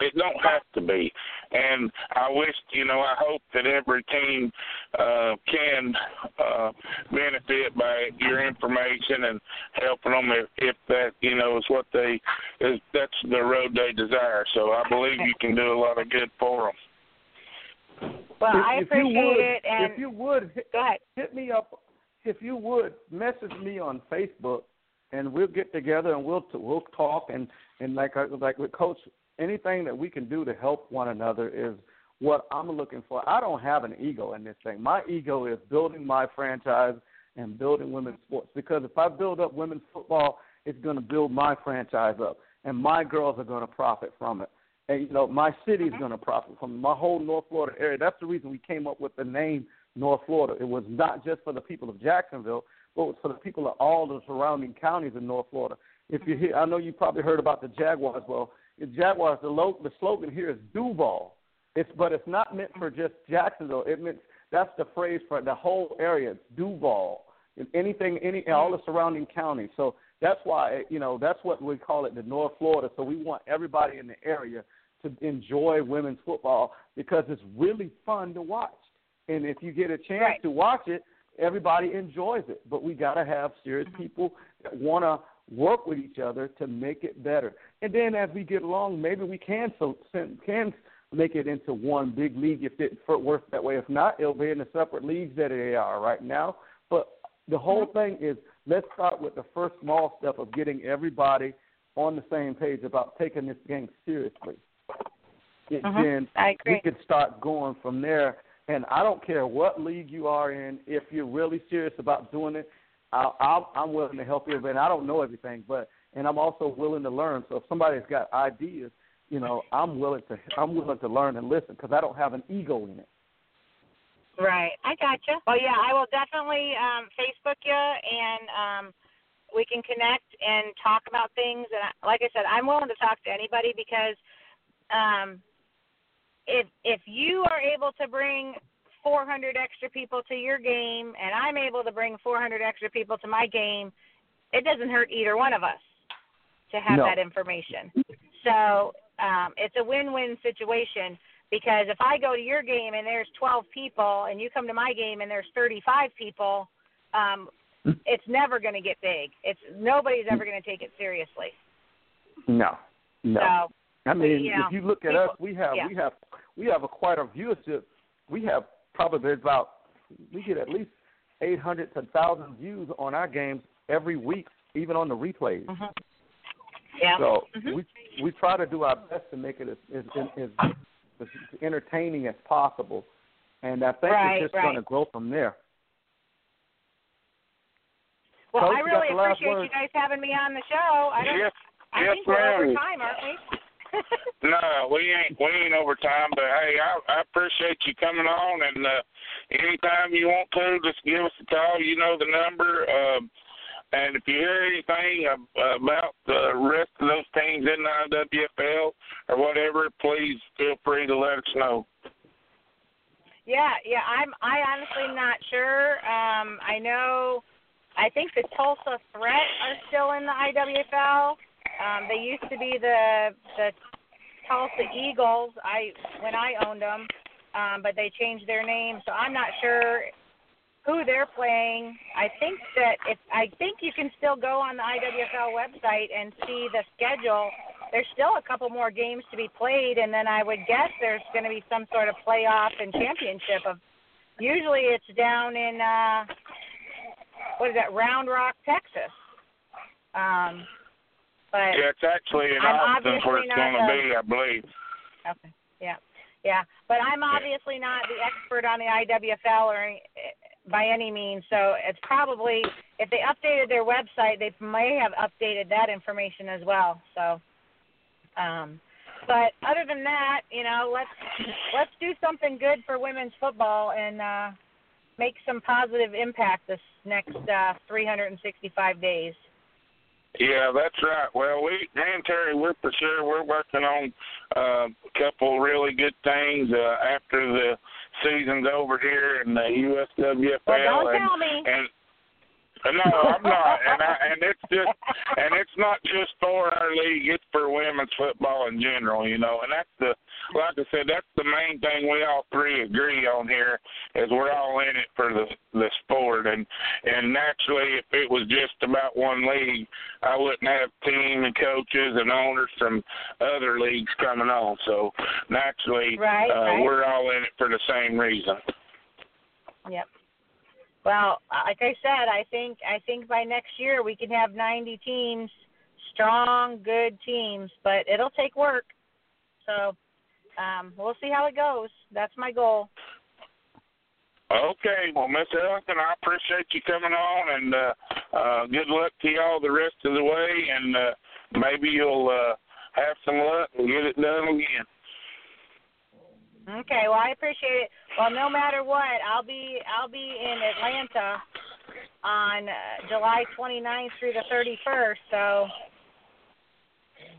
it It don't have to be. And I wish, you know, I hope that every team uh, can uh, benefit by your information and helping them if, if that, you know, is what they is that's the road they desire. So I believe you can do a lot of good for them. Well, if, I if appreciate would, it, and if you would hit, go ahead. hit me up. If you would message me on Facebook, and we'll get together and we'll we'll talk and and like I- like with Coach, anything that we can do to help one another is what I'm looking for. I don't have an ego in this thing. My ego is building my franchise and building women's sports because if I build up women's football, it's going to build my franchise up, and my girls are going to profit from it. And you know, my city's mm-hmm. going to profit from it. my whole North Florida area. That's the reason we came up with the name North Florida. It was not just for the people of Jacksonville, but it was for the people of all the surrounding counties in North Florida. If you mm-hmm. hear, I know you probably heard about the Jaguars. Well, Jaguars, the, lo- the slogan here is Duval. It's but it's not meant for just Jacksonville. It means that's the phrase for the whole area. It's Duval. And anything, any all the surrounding counties. So that's why you know that's what we call it the North Florida. So we want everybody in the area to enjoy women's football because it's really fun to watch. And if you get a chance Right. to watch it, everybody enjoys it. But we got to have serious mm-hmm. people that want to work with each other to make it better. And then as we get along, maybe we can so can make it into one big league if it works that way. If not, it'll be in the separate leagues that they are right now. But the whole thing is let's start with the first small step of getting everybody on the same page about taking this game seriously. And Mhm. then we could start going from there. And I don't care what league you are in. If you're really serious about doing it, I'll, I'll, I'm willing to help you. And I don't know everything, but and I'm also willing to learn. So if somebody's got ideas, you know, I'm willing to I'm willing to learn and listen because I don't have an ego in it. Right, I gotcha. Well, yeah, I will definitely um, Facebook you, and um, we can connect and talk about things. And I, like I said, I'm willing to talk to anybody because um, if if you are able to bring 400 extra people to your game, and I'm able to bring 400 extra people to my game, it doesn't hurt either one of us to have No. that information. So um, it's a win-win situation because if I go to your game and there's 12 people, and you come to my game and there's 35 people, um, it's never going to get big. It's nobody's ever going to take it seriously. No, no. So I mean, you know, if you look at people- us, we have yeah. we have we have a quite a viewership. We have probably there's about we get at least eight hundred to thousand views on our games every week, even on the replays. mhm. yeah. So Mhm. we we try to do our best to make it as as, as, as entertaining as possible, and I think Right, it's just right. going to grow from there. well, Coach, I really appreciate you guys having me on the show. I don't. Yes, I yes, think we're over time, aren't we? No, we ain't we ain't over time, but hey, I, I appreciate you coming on, and uh, anytime you want to, just give us a call. You know the number. Um, and if you hear anything ab- about the rest of those teams in the IWFL or whatever, please feel free to let us know. Yeah, yeah. I'm. I honestly not sure. Um, I know. I think the Tulsa Threat are still in the IWFL. Um, they used to be the the Tulsa Eagles. I when I owned them, um, but they changed their name, so I'm not sure who they're playing. I think that if I think you can still go on the IWFL website and see the schedule. There's still a couple more games to be played, and then I would guess there's going to be some sort of playoff and championship of. Usually, it's down in uh, what is that? Round Rock, Texas. Um, but Yeah, it's actually in I'm Austin where it's going to be, I believe. Okay. Yeah. Yeah. But I'm obviously not the expert on the IWFL or any- by any means, so it's probably if they updated their website, they may have updated that information as well. So, um, but other than that, you know, let's let's do something good for women's football and uh, make some positive impact this next uh, 365 days. Yeah, that's right. Well, we, and Terry, we're for sure we're working on uh, a couple really good things uh, after the season's over here in the USWFL. Well, don't and, tell me. and No, I'm not, and I, and it's just and it's not just for our league; it's for women's football in general, you know. And that's the like I said, that's the main thing we all three agree on here is we're all in it for the the sport, and and naturally, if it was just about one league, I wouldn't have team and coaches and owners from other leagues coming on. So naturally, right, uh, right. we're all in it for the same reason. Yep. Well, like I said, I think I think by next year we can have 90 teams, strong, good teams, but it'll take work. So um, we'll see how it goes. That's my goal. Okay, well, Miss Ellington, I appreciate you coming on, and uh, uh, good luck to y'all the rest of the way, and uh, maybe you'll uh, have some luck and get it done again. Okay, well I appreciate it. Well, no matter what, I'll be I'll be in Atlanta on uh, July 29th through the 31st. So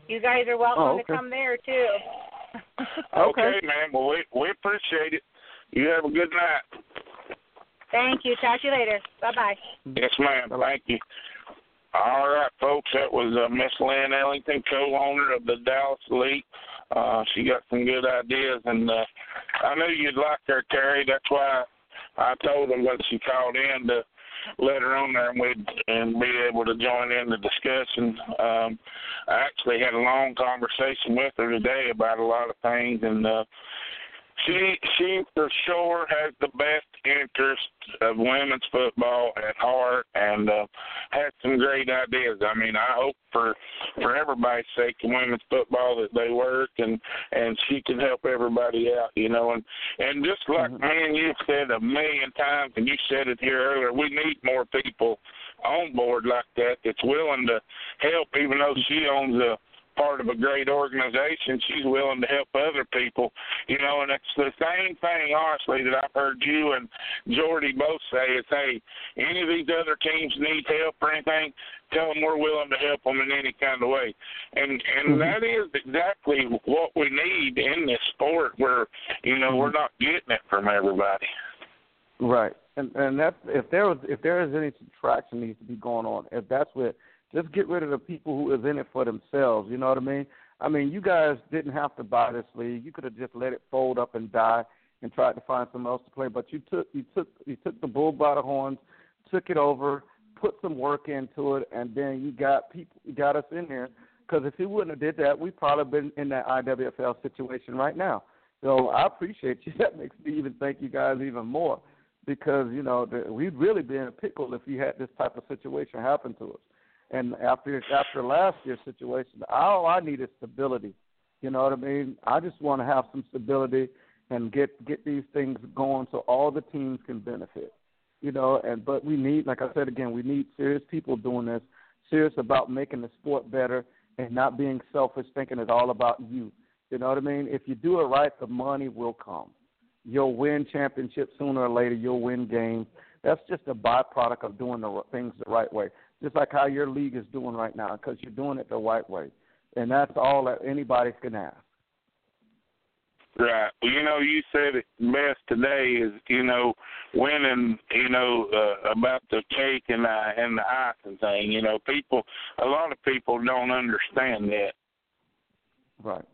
you guys are welcome Oh, okay. to come there too. Okay, man. Well, we we appreciate it. You have a good night. Thank you. Talk to you later. Bye bye. Yes, ma'am. Thank you. All right, folks. That was uh, Miss Lynn Ellington, co-owner of the Dallas Elite. Uh, she got some good ideas, and uh, I knew you'd like her, Terry. That's why I told her when she called in to let her on there and we'd and be able to join in the discussion. Um, I actually had a long conversation with her today about a lot of things, and uh, she she for sure has the best interest of women's football at heart and uh has some great ideas. I mean I hope for for everybody's sake in women's football that they work and and she can help everybody out, you know, and and just like Mhm. me and you said a million times and you said it here earlier, we need more people on board like that that's willing to help even though she owns a part of a great organization, she's willing to help other people. You know, and it's the same thing, honestly, that I've heard you and Jordy both say is, hey, any of these other teams need help or anything, tell them we're willing to help them in any kind of way. And and Mhm. that is exactly what we need in this sport where, you know, we're not getting it from everybody. Right, and and that's if there was if there is any subtraction needs to be going on, if that's what, just get rid of the people who is in it for themselves. You know what I mean? I mean, you guys didn't have to buy this league. You could have just let it fold up and die and tried to find someone else to play. But you took you took you took the bull by the horns, took it over, put some work into it, and then you got people you got us in there. Because if you wouldn't have did that, we'd probably been in that IWFL situation right now. So I appreciate you. That makes me even thank you guys even more because you know the, we'd really be in a pickle if you had this type of situation happen to us. And after after last year's situation, all I need is stability. You know what I mean? I just want to have some stability and get get these things going so all the teams can benefit. You know, and but we need, like I said again, we need serious people doing this, serious about making the sport better and not being selfish, thinking it's all about you. You know what I mean? If you do it right, the money will come. You'll win championships sooner or later. You'll win games. That's just a byproduct of doing the things the right way. Just like how your league is doing right now, because you're doing it the right way, and that's all that anybody can ask. Right. Well, you know, you said it best today is, you know, winning, you know, uh, about the cake and the and the icing thing. You know, people a lot of people don't understand that. Right.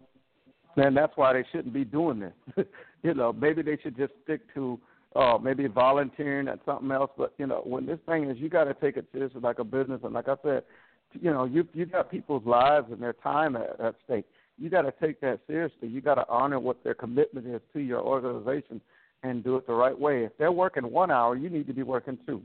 And that's why they shouldn't be doing this. you know, maybe they should just stick to uh maybe volunteering at something else. But, you know, when this thing is you gotta take it seriously like a business and like I said, you know, you you got people's lives and their time at, at stake. You gotta take that seriously. You gotta honor what their commitment is to your organization and do it the right way. If they're working one hour, you need to be working two.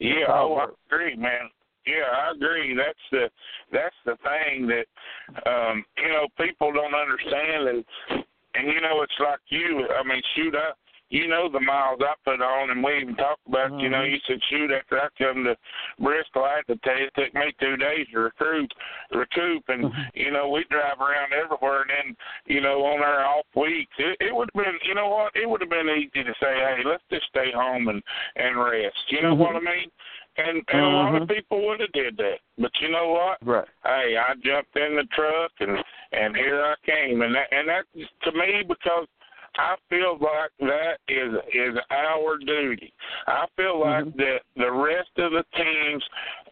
Yeah, oh, I agree, man. Yeah, I agree. That's the that's the thing that um, you know people don't understand, and and you know it's like you. I mean, shoot, I you know the miles I put on, and we even talked about. it. You know, Mhm. you said shoot after I come to Bristol, I had to tell you it took me two days to recruit, recoup, and Mhm. you know we drive around everywhere, and then you know on our off weeks, it, it would have been. You know what? It would have been easy to say, hey, let's just stay home and and rest. You know Mhm. what I mean? And and a lot of Mhm. people would have did that, but you know what? Right. Hey, I jumped in the truck and and here I came, and that and that to me because I feel like that is is our duty. I feel like mm-hmm. that the rest of the teams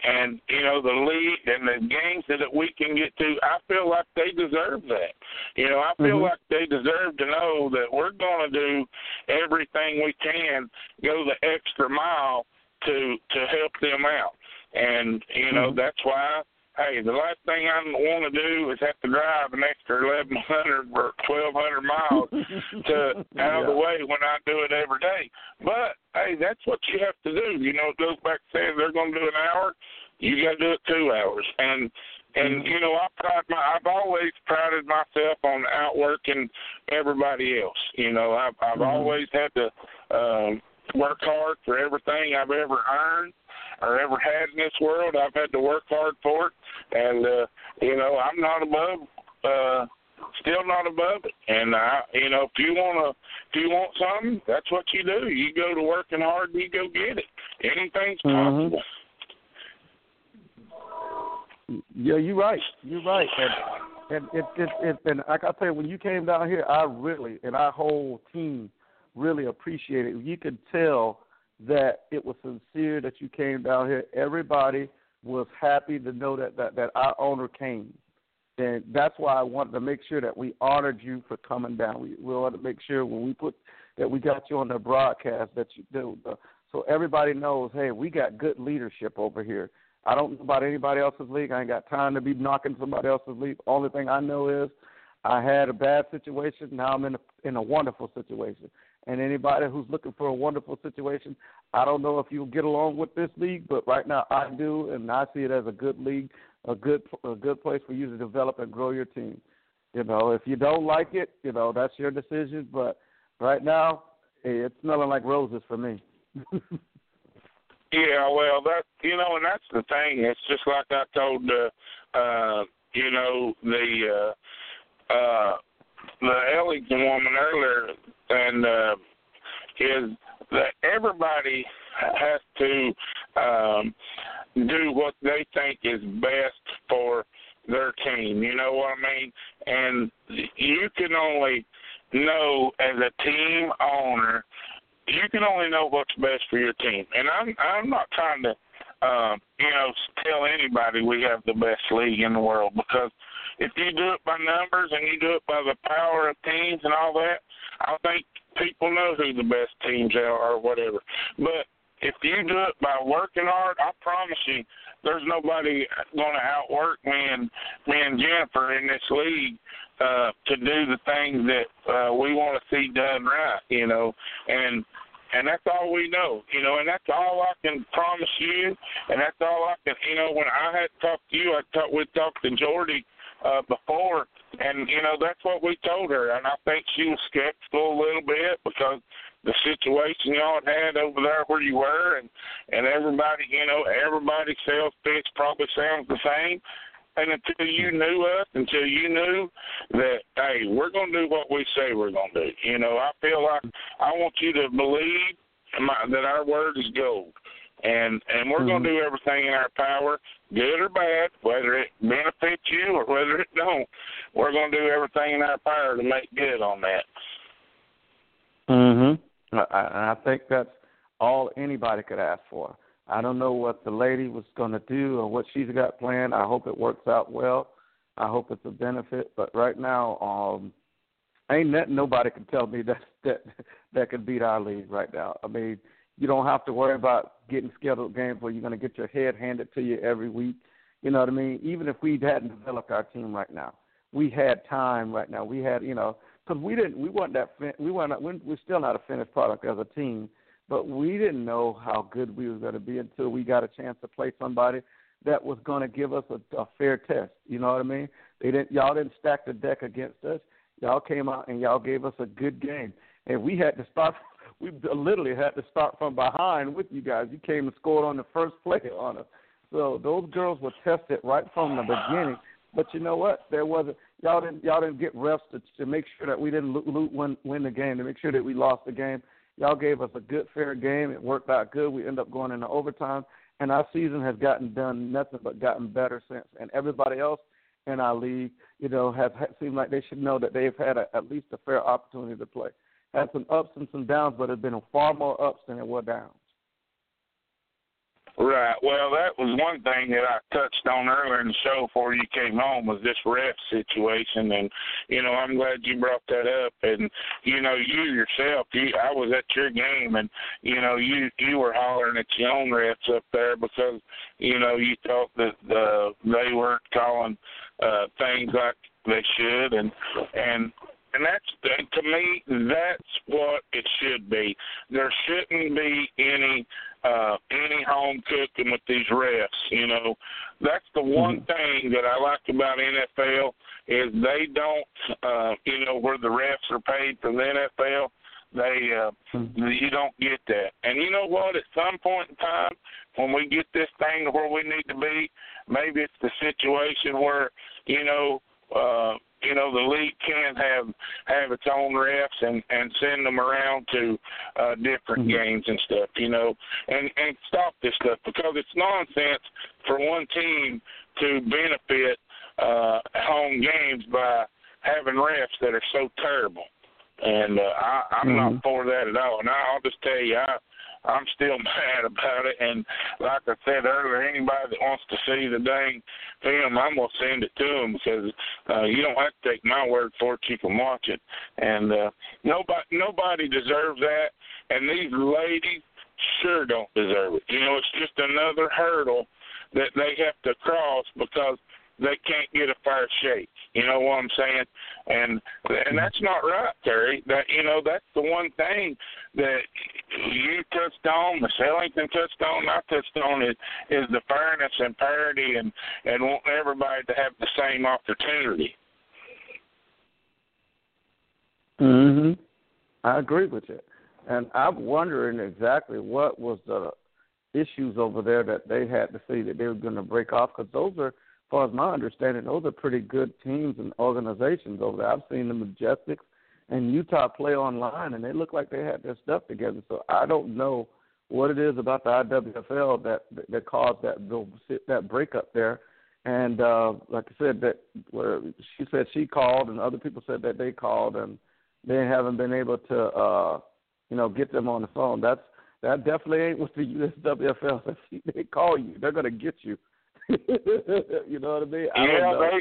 and you know the league and the games that we can get to, I feel like they deserve that. You know, I feel mm-hmm. like they deserve to know that we're going to do everything we can, go the extra mile to to help them out. And you know mm-hmm. that's why hey, the last thing I want to do is have to drive an extra eleven hundred or twelve hundred miles to out of the way when I do it every day. But hey, that's what you have to do. You know, it goes back to saying they're going to do an hour, you got to do it two hours, and and mm-hmm. you know I pride my I've always prided myself on outworking everybody else. You know I've I've mm-hmm. always had to um, work hard for everything I've ever earned or ever had in this world. I've had to work hard for it, and uh, you know I'm not above. Uh, still not above it. And I, you know, if you wanna, if you want something, that's what you do. You go to working hard and you go get it. Anything's mm-hmm. possible. Yeah, you're right. You're right. And and it it it and like I said, when you came down here, I really and our whole team really appreciated. You could tell that it was sincere that you came down here. Everybody was happy to know that that, that our owner came. And that's why I wanted to make sure that we honored you for coming down. We, we wanted to make sure when we put that we got you on the broadcast that you do, uh, so everybody knows. Hey, we got good leadership over here. I don't know about anybody else's league. I ain't got time to be knocking somebody else's league. Only thing I know is I had a bad situation. Now I'm in a in a wonderful situation. And anybody who's looking for a wonderful situation, I don't know if you'll get along with this league, but right now I do, and I see it as a good league, a good a good place for you to develop and grow your team. You know, if you don't like it, you know that's your decision. But right now, it's smelling like roses for me. yeah, well, that you know, and that's the thing. It's just like I told uh, uh, you know the uh, uh, the Ellington woman earlier, and uh, is that everybody has to um, do what they think is best for their team. You know what I mean? And you can only know as a team owner, you can only know what's best for your team. And I'm I'm not trying to um, you know, tell anybody we have the best league in the world because if you do it by numbers and you do it by the power of teams and all that, I think people know who the best teams are or whatever. But if you do it by working hard, I promise you, there's nobody going to outwork me and me and Jennifer in this league uh, to do the things that uh, we want to see done right. You know, and and that's all we know, you know, and that's all I can promise you, and that's all I can, you know, when I had talked to you, I talked, we talked to Jordy uh, before, and you know that's what we told her, and I think she was skeptical a little bit because the situation y'all had over there where you were, and and everybody, you know, everybody's sales pitch probably sounds the same. And until you knew us, until you knew that, hey, we're to do what we say we're to do. You know, I feel like I want you to believe my, that our word is gold and and we're mm-hmm. going to do everything in our power, good or bad, whether it benefits you or whether it don't. We're going to do everything in our power to make good on that. Mhm. I, I think that's all anybody could ask for. I don't know what the lady was going to do or what she's got planned. I hope it works out well. I hope it's a benefit. But right now, um, ain't nothing nobody can tell me that that that could beat our league right now. I mean, you don't have to worry about getting scheduled games where you're going to get your head handed to you every week. You know what I mean? Even if we hadn't developed our team right now, we had time right now. We had, you know, because we didn't, we weren't that, fin- we weren't, we're still not a finished product as a team, but we didn't know how good we was going to be until we got a chance to play somebody that was going to give us a, a fair test. You know what I mean? They didn't, y'all didn't stack the deck against us. Y'all came out and y'all gave us a good game, and we had to start we literally had to start from behind with you guys. You came and scored on the first play on us. So those girls were tested right from the beginning. But you know what? There wasn't y'all didn't y'all didn't get refs to, to make sure that we didn't lo- lo- win win the game to make sure that we lost the game. Y'all gave us a good fair game. It worked out good. We end up going into overtime, and our season has gotten done nothing but gotten better since. And everybody else in our league, you know, have, have seemed like they should know that they've had a, at least a fair opportunity to play. Had some ups and some downs, but it's been far more ups than it was downs. Right. Well, that was one thing that I touched on earlier in the show before you came home was this ref situation, and you know I'm glad you brought that up. And you know you yourself, you I was at your game, and you know you you were hollering at your own refs up there because you know you thought that uh, they weren't calling uh, things like they should, and and and that's to me that's what it should be. There shouldn't be any uh, any home cooking with these refs. You know, that's the one mm-hmm. thing that I like about NFL is they don't, uh, you know, where the refs are paid for the NFL. They, uh, mm-hmm. you don't get that. And you know what? At some point in time, when we get this thing to where we need to be, maybe it's the situation where, you know, uh, you know the league can't have have its own refs and and send them around to uh different mm-hmm. games and stuff you know and and stop this stuff because it's nonsense for one team to benefit uh home games by having refs that are so terrible and uh, I, I'm mm-hmm. not for that at all. And I'll just tell you, I I'm still mad about it. And like I said earlier, anybody that wants to see the dang film, I'm gonna send it to them because uh, you don't have to take my word for it. You can watch it, and uh, nobody nobody deserves that. And these ladies sure don't deserve it. You know, it's just another hurdle that they have to cross because they can't get a fair shake. You know what I'm saying? And and that's not right, Terry. That you know that's the one thing that you touched on, Miss Ellington touched on, I touched on is is the fairness and parity and and wanting everybody to have the same opportunity. Mhm. I agree with you. And I'm wondering exactly what was the issues over there that they had to see that they were going to break off because those are far as my understanding, those are pretty good teams and organizations over there. I've seen the Majestics and Utah play online, and they look like they had their stuff together. So I don't know what it is about the IWFL that that caused that that breakup there. And uh, like I said, that where she said she called, and other people said that they called, and they haven't been able to, uh, you know, get them on the phone. That's that definitely ain't what the USWFL. If they call you, they're gonna get you. you know what I mean? I yeah, they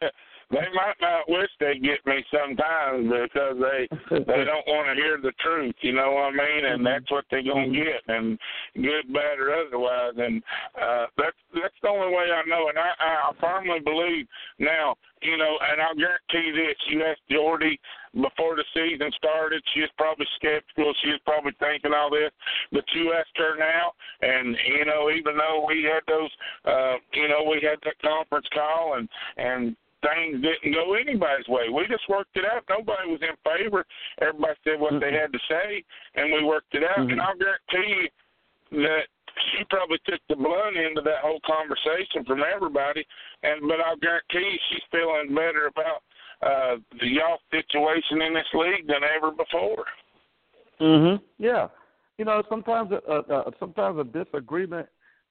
they they might not wish they get me sometimes because they they don't want to hear the truth. You know what I mean? And that's what they're gonna mm-hmm. get, and good, bad, or otherwise. And uh, that's that's the only way I know. And I I firmly believe now. You know, and I'll guarantee this: you asked Jordy before the season started, she was probably skeptical. She was probably thinking all this, but you asked her now, and you know, even though we had those, uh, you know, we had that conference call, and and things didn't go anybody's way. We just worked it out. Nobody was in favor. Everybody said what mm-hmm. they had to say, and we worked it out. Mm-hmm. And I'll guarantee you that she probably took the blunt end of that whole conversation from everybody. And but I'll guarantee you she's feeling better about uh the y'all situation in this league than ever before. Mhm. Yeah. You know, sometimes a, a, a sometimes a disagreement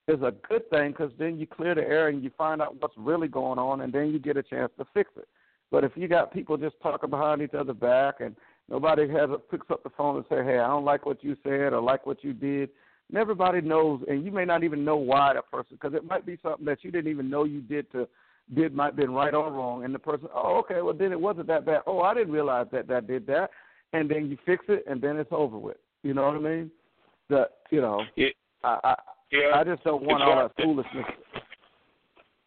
is a good thing because then you clear the air and you find out what's really going on, and then you get a chance to fix it. But if you got people just talking behind each other back and nobody has picks up the phone and say, "Hey, I don't like what you said or like what you did," and everybody knows, and you may not even know why that person because it might be something that you didn't even know you did to did might been right or wrong, and the person, oh, okay, well then it wasn't that bad. Oh, I didn't realize that that did that, and then you fix it, and then it's over with. You know what I mean? That you know, yeah. I, I yeah. I just don't want it's all like that foolishness.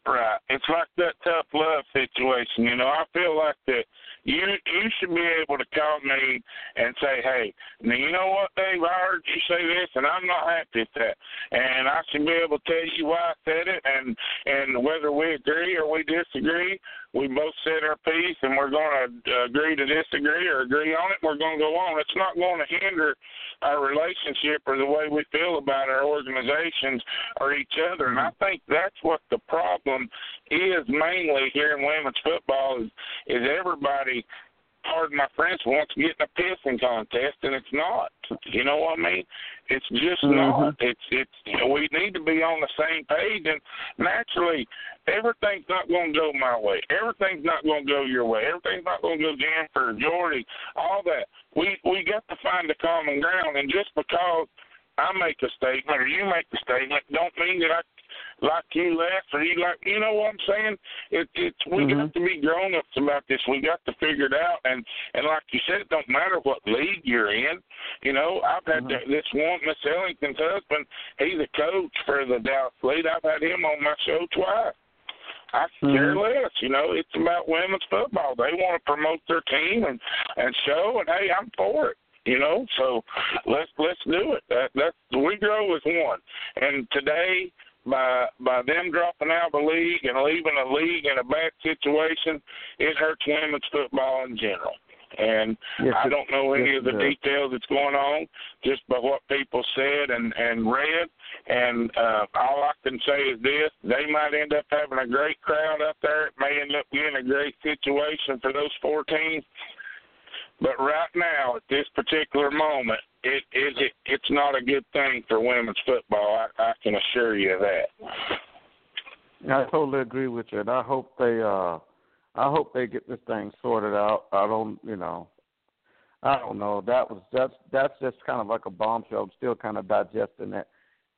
Right. It's like that tough love situation. You know, I feel like that you you should be able to call me and say, Hey, now you know what, Dave, I heard you say this and I'm not happy with that and I should be able to tell you why I said it and and whether we agree or we disagree, we both said our piece and we're going to uh, agree to disagree or agree on it. We're going to go on. It's not going to hinder our relationship or the way we feel about our organizations or each other. And I think that's what the problem is mainly here in women's football is, is everybody pardon my French, wants to get in a pissing contest, and it's not. You know what I mean? It's just mm-hmm. not. It's it's. You know, we need to be on the same page, and naturally, everything's not going to go my way. Everything's not going to go your way. Everything's not going to go Jennifer, Jordy, all that. We we got to find a common ground, and just because I make a statement or you make a statement don't mean that I like you less or he like you know what I'm saying? It it's we mm-hmm. got to be grown ups about this. We got to figure it out and and like you said, it don't matter what league you're in. You know, I've had mm-hmm. this one Miss Ellington's husband, he's a coach for the Dallas Elite. I've had him on my show twice. I mm-hmm. care less. You know, it's about women's football. They want to promote their team and and show, and hey, I'm for it. You know, so let's let's do it. That that's we grow as one. And today, by by them dropping out of the league and leaving the league in a bad situation, it hurts women's football in general. And yes, I don't know any yes, of the details that's going on, just by what people said and and read. And uh, all I can say is this: they might end up having a great crowd up there. It may end up being a great situation for those four teams. But right now, at this particular moment, it, it, it it's not a good thing for women's football. I, I can assure you of that. I totally agree with you, and I hope they uh I hope they get this thing sorted out. I don't, you know, I don't know. That was that's that's just kind of like a bombshell. I'm still kind of digesting it,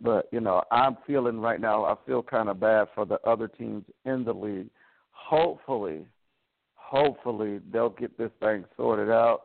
but you know, I'm feeling right now. I feel kind of bad for the other teams in the league. Hopefully, hopefully they'll get this thing sorted out.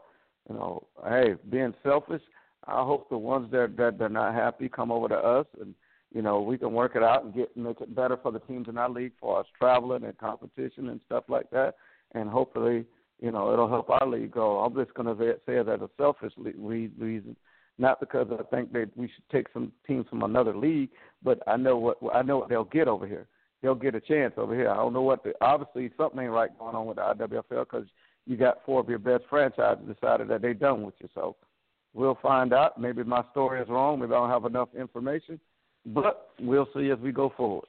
You know, hey, being selfish, I hope the ones that that they're not happy come over to us and you know we can work it out and get make it better for the teams in our league for us traveling and competition and stuff like that. And hopefully, you know, it'll help our league go. I'm just going to say that a selfish reason, not because I think that we should take some teams from another league, but I know what I know what they'll get over here they'll get a chance over here. I don't know what the obviously something ain't right going on with the IWFL because you got four of your best franchises decided that they're done with you. So we'll find out. Maybe my story is wrong. I don't have enough information, but we'll see as we go forward.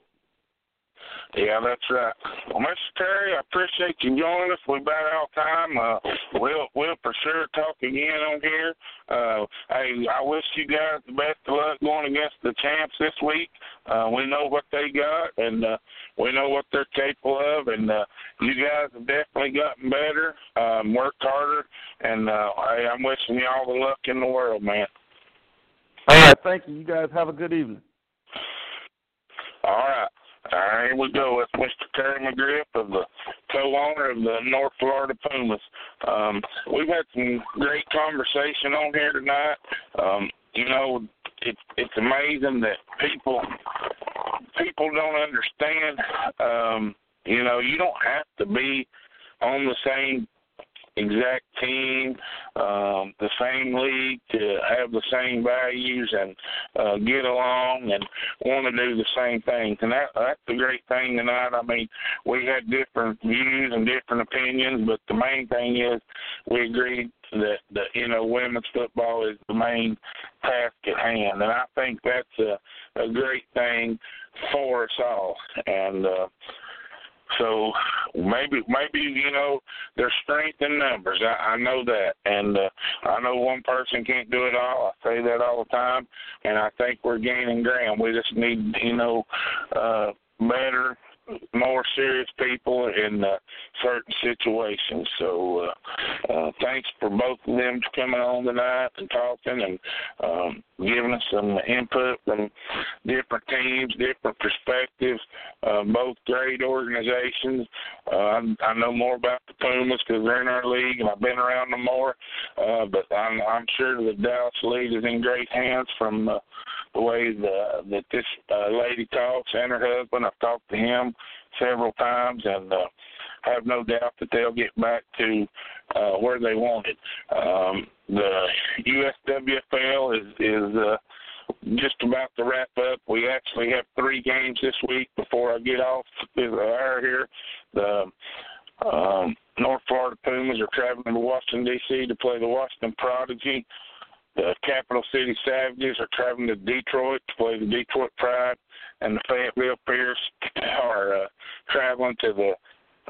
Yeah, that's right. Well, Mr. Terry, I appreciate you joining us. We're about out of time. Uh, we'll we'll for sure talk again on here. Uh, hey, I wish you guys the best of luck going against the champs this week. Uh, we know what they got, and uh, we know what they're capable of. And uh, you guys have definitely gotten better, um, worked harder, and uh, hey, I'm wishing you all the luck in the world, man. All right, thank you. You guys have a good evening. All right. All right, here we go. It's Mr. Terry McGriff of the co-owner of the North Florida Pumas. Um, we've had some great conversation on here tonight. Um, you know, it's it's amazing that people people don't understand. Um, you know, you don't have to be on the same exact team, um, the same league, to have the same values and uh, get along and want to do the same things. And that that's the great thing tonight. I mean, we had different views and different opinions, but the main thing is we agreed that the you know women's football is the main task at hand, and I think that's a a great thing for us all. And uh, so maybe maybe you know there's strength in numbers. I, I know that, and uh, I know one person can't do it all. I say that all the time, and I think we're gaining ground. We just need you know uh, better more serious people in uh, certain situations. So uh, uh, thanks for both of them coming on tonight and talking and um, giving us some input from different teams, different perspectives. Uh, both great organizations. Uh, I, I know more about the Pumas because they're in our league and I've been around them more. Uh, but I'm, I'm sure the Dallas League is in great hands from uh, the way the, that this uh, lady talks and her husband. I've talked to him several times, and uh, have no doubt that they'll get back to uh, where they wanted. Um, the USWFL is is uh, just about to wrap up. We actually have three games this week before I get off the air here. The um, North Florida Pumas are traveling to Washington D.C. to play the Washington Prodigy. The Capital City Savages are traveling to Detroit to play the Detroit Pride, and the Fayetteville Fierce are uh, traveling to the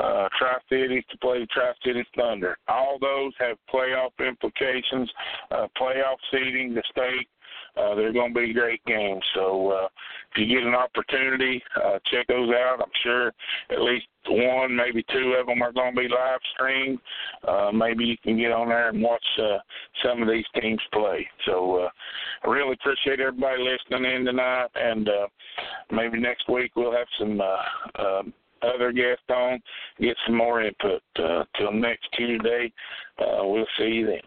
uh, Tri Cities to play the Tri Cities Thunder. All those have playoff implications, uh, playoff seeding, the state. Uh, they're going to be great games. So uh, if you get an opportunity, uh, check those out. I'm sure at least one, maybe two of them are going to be live streamed. Uh, maybe you can get on there and watch uh, some of these teams play. So uh, I really appreciate everybody listening in tonight, and uh, maybe next week we'll have some. Uh, uh, other guests on, get some more input. Uh, till next Tuesday, uh, we'll see you then.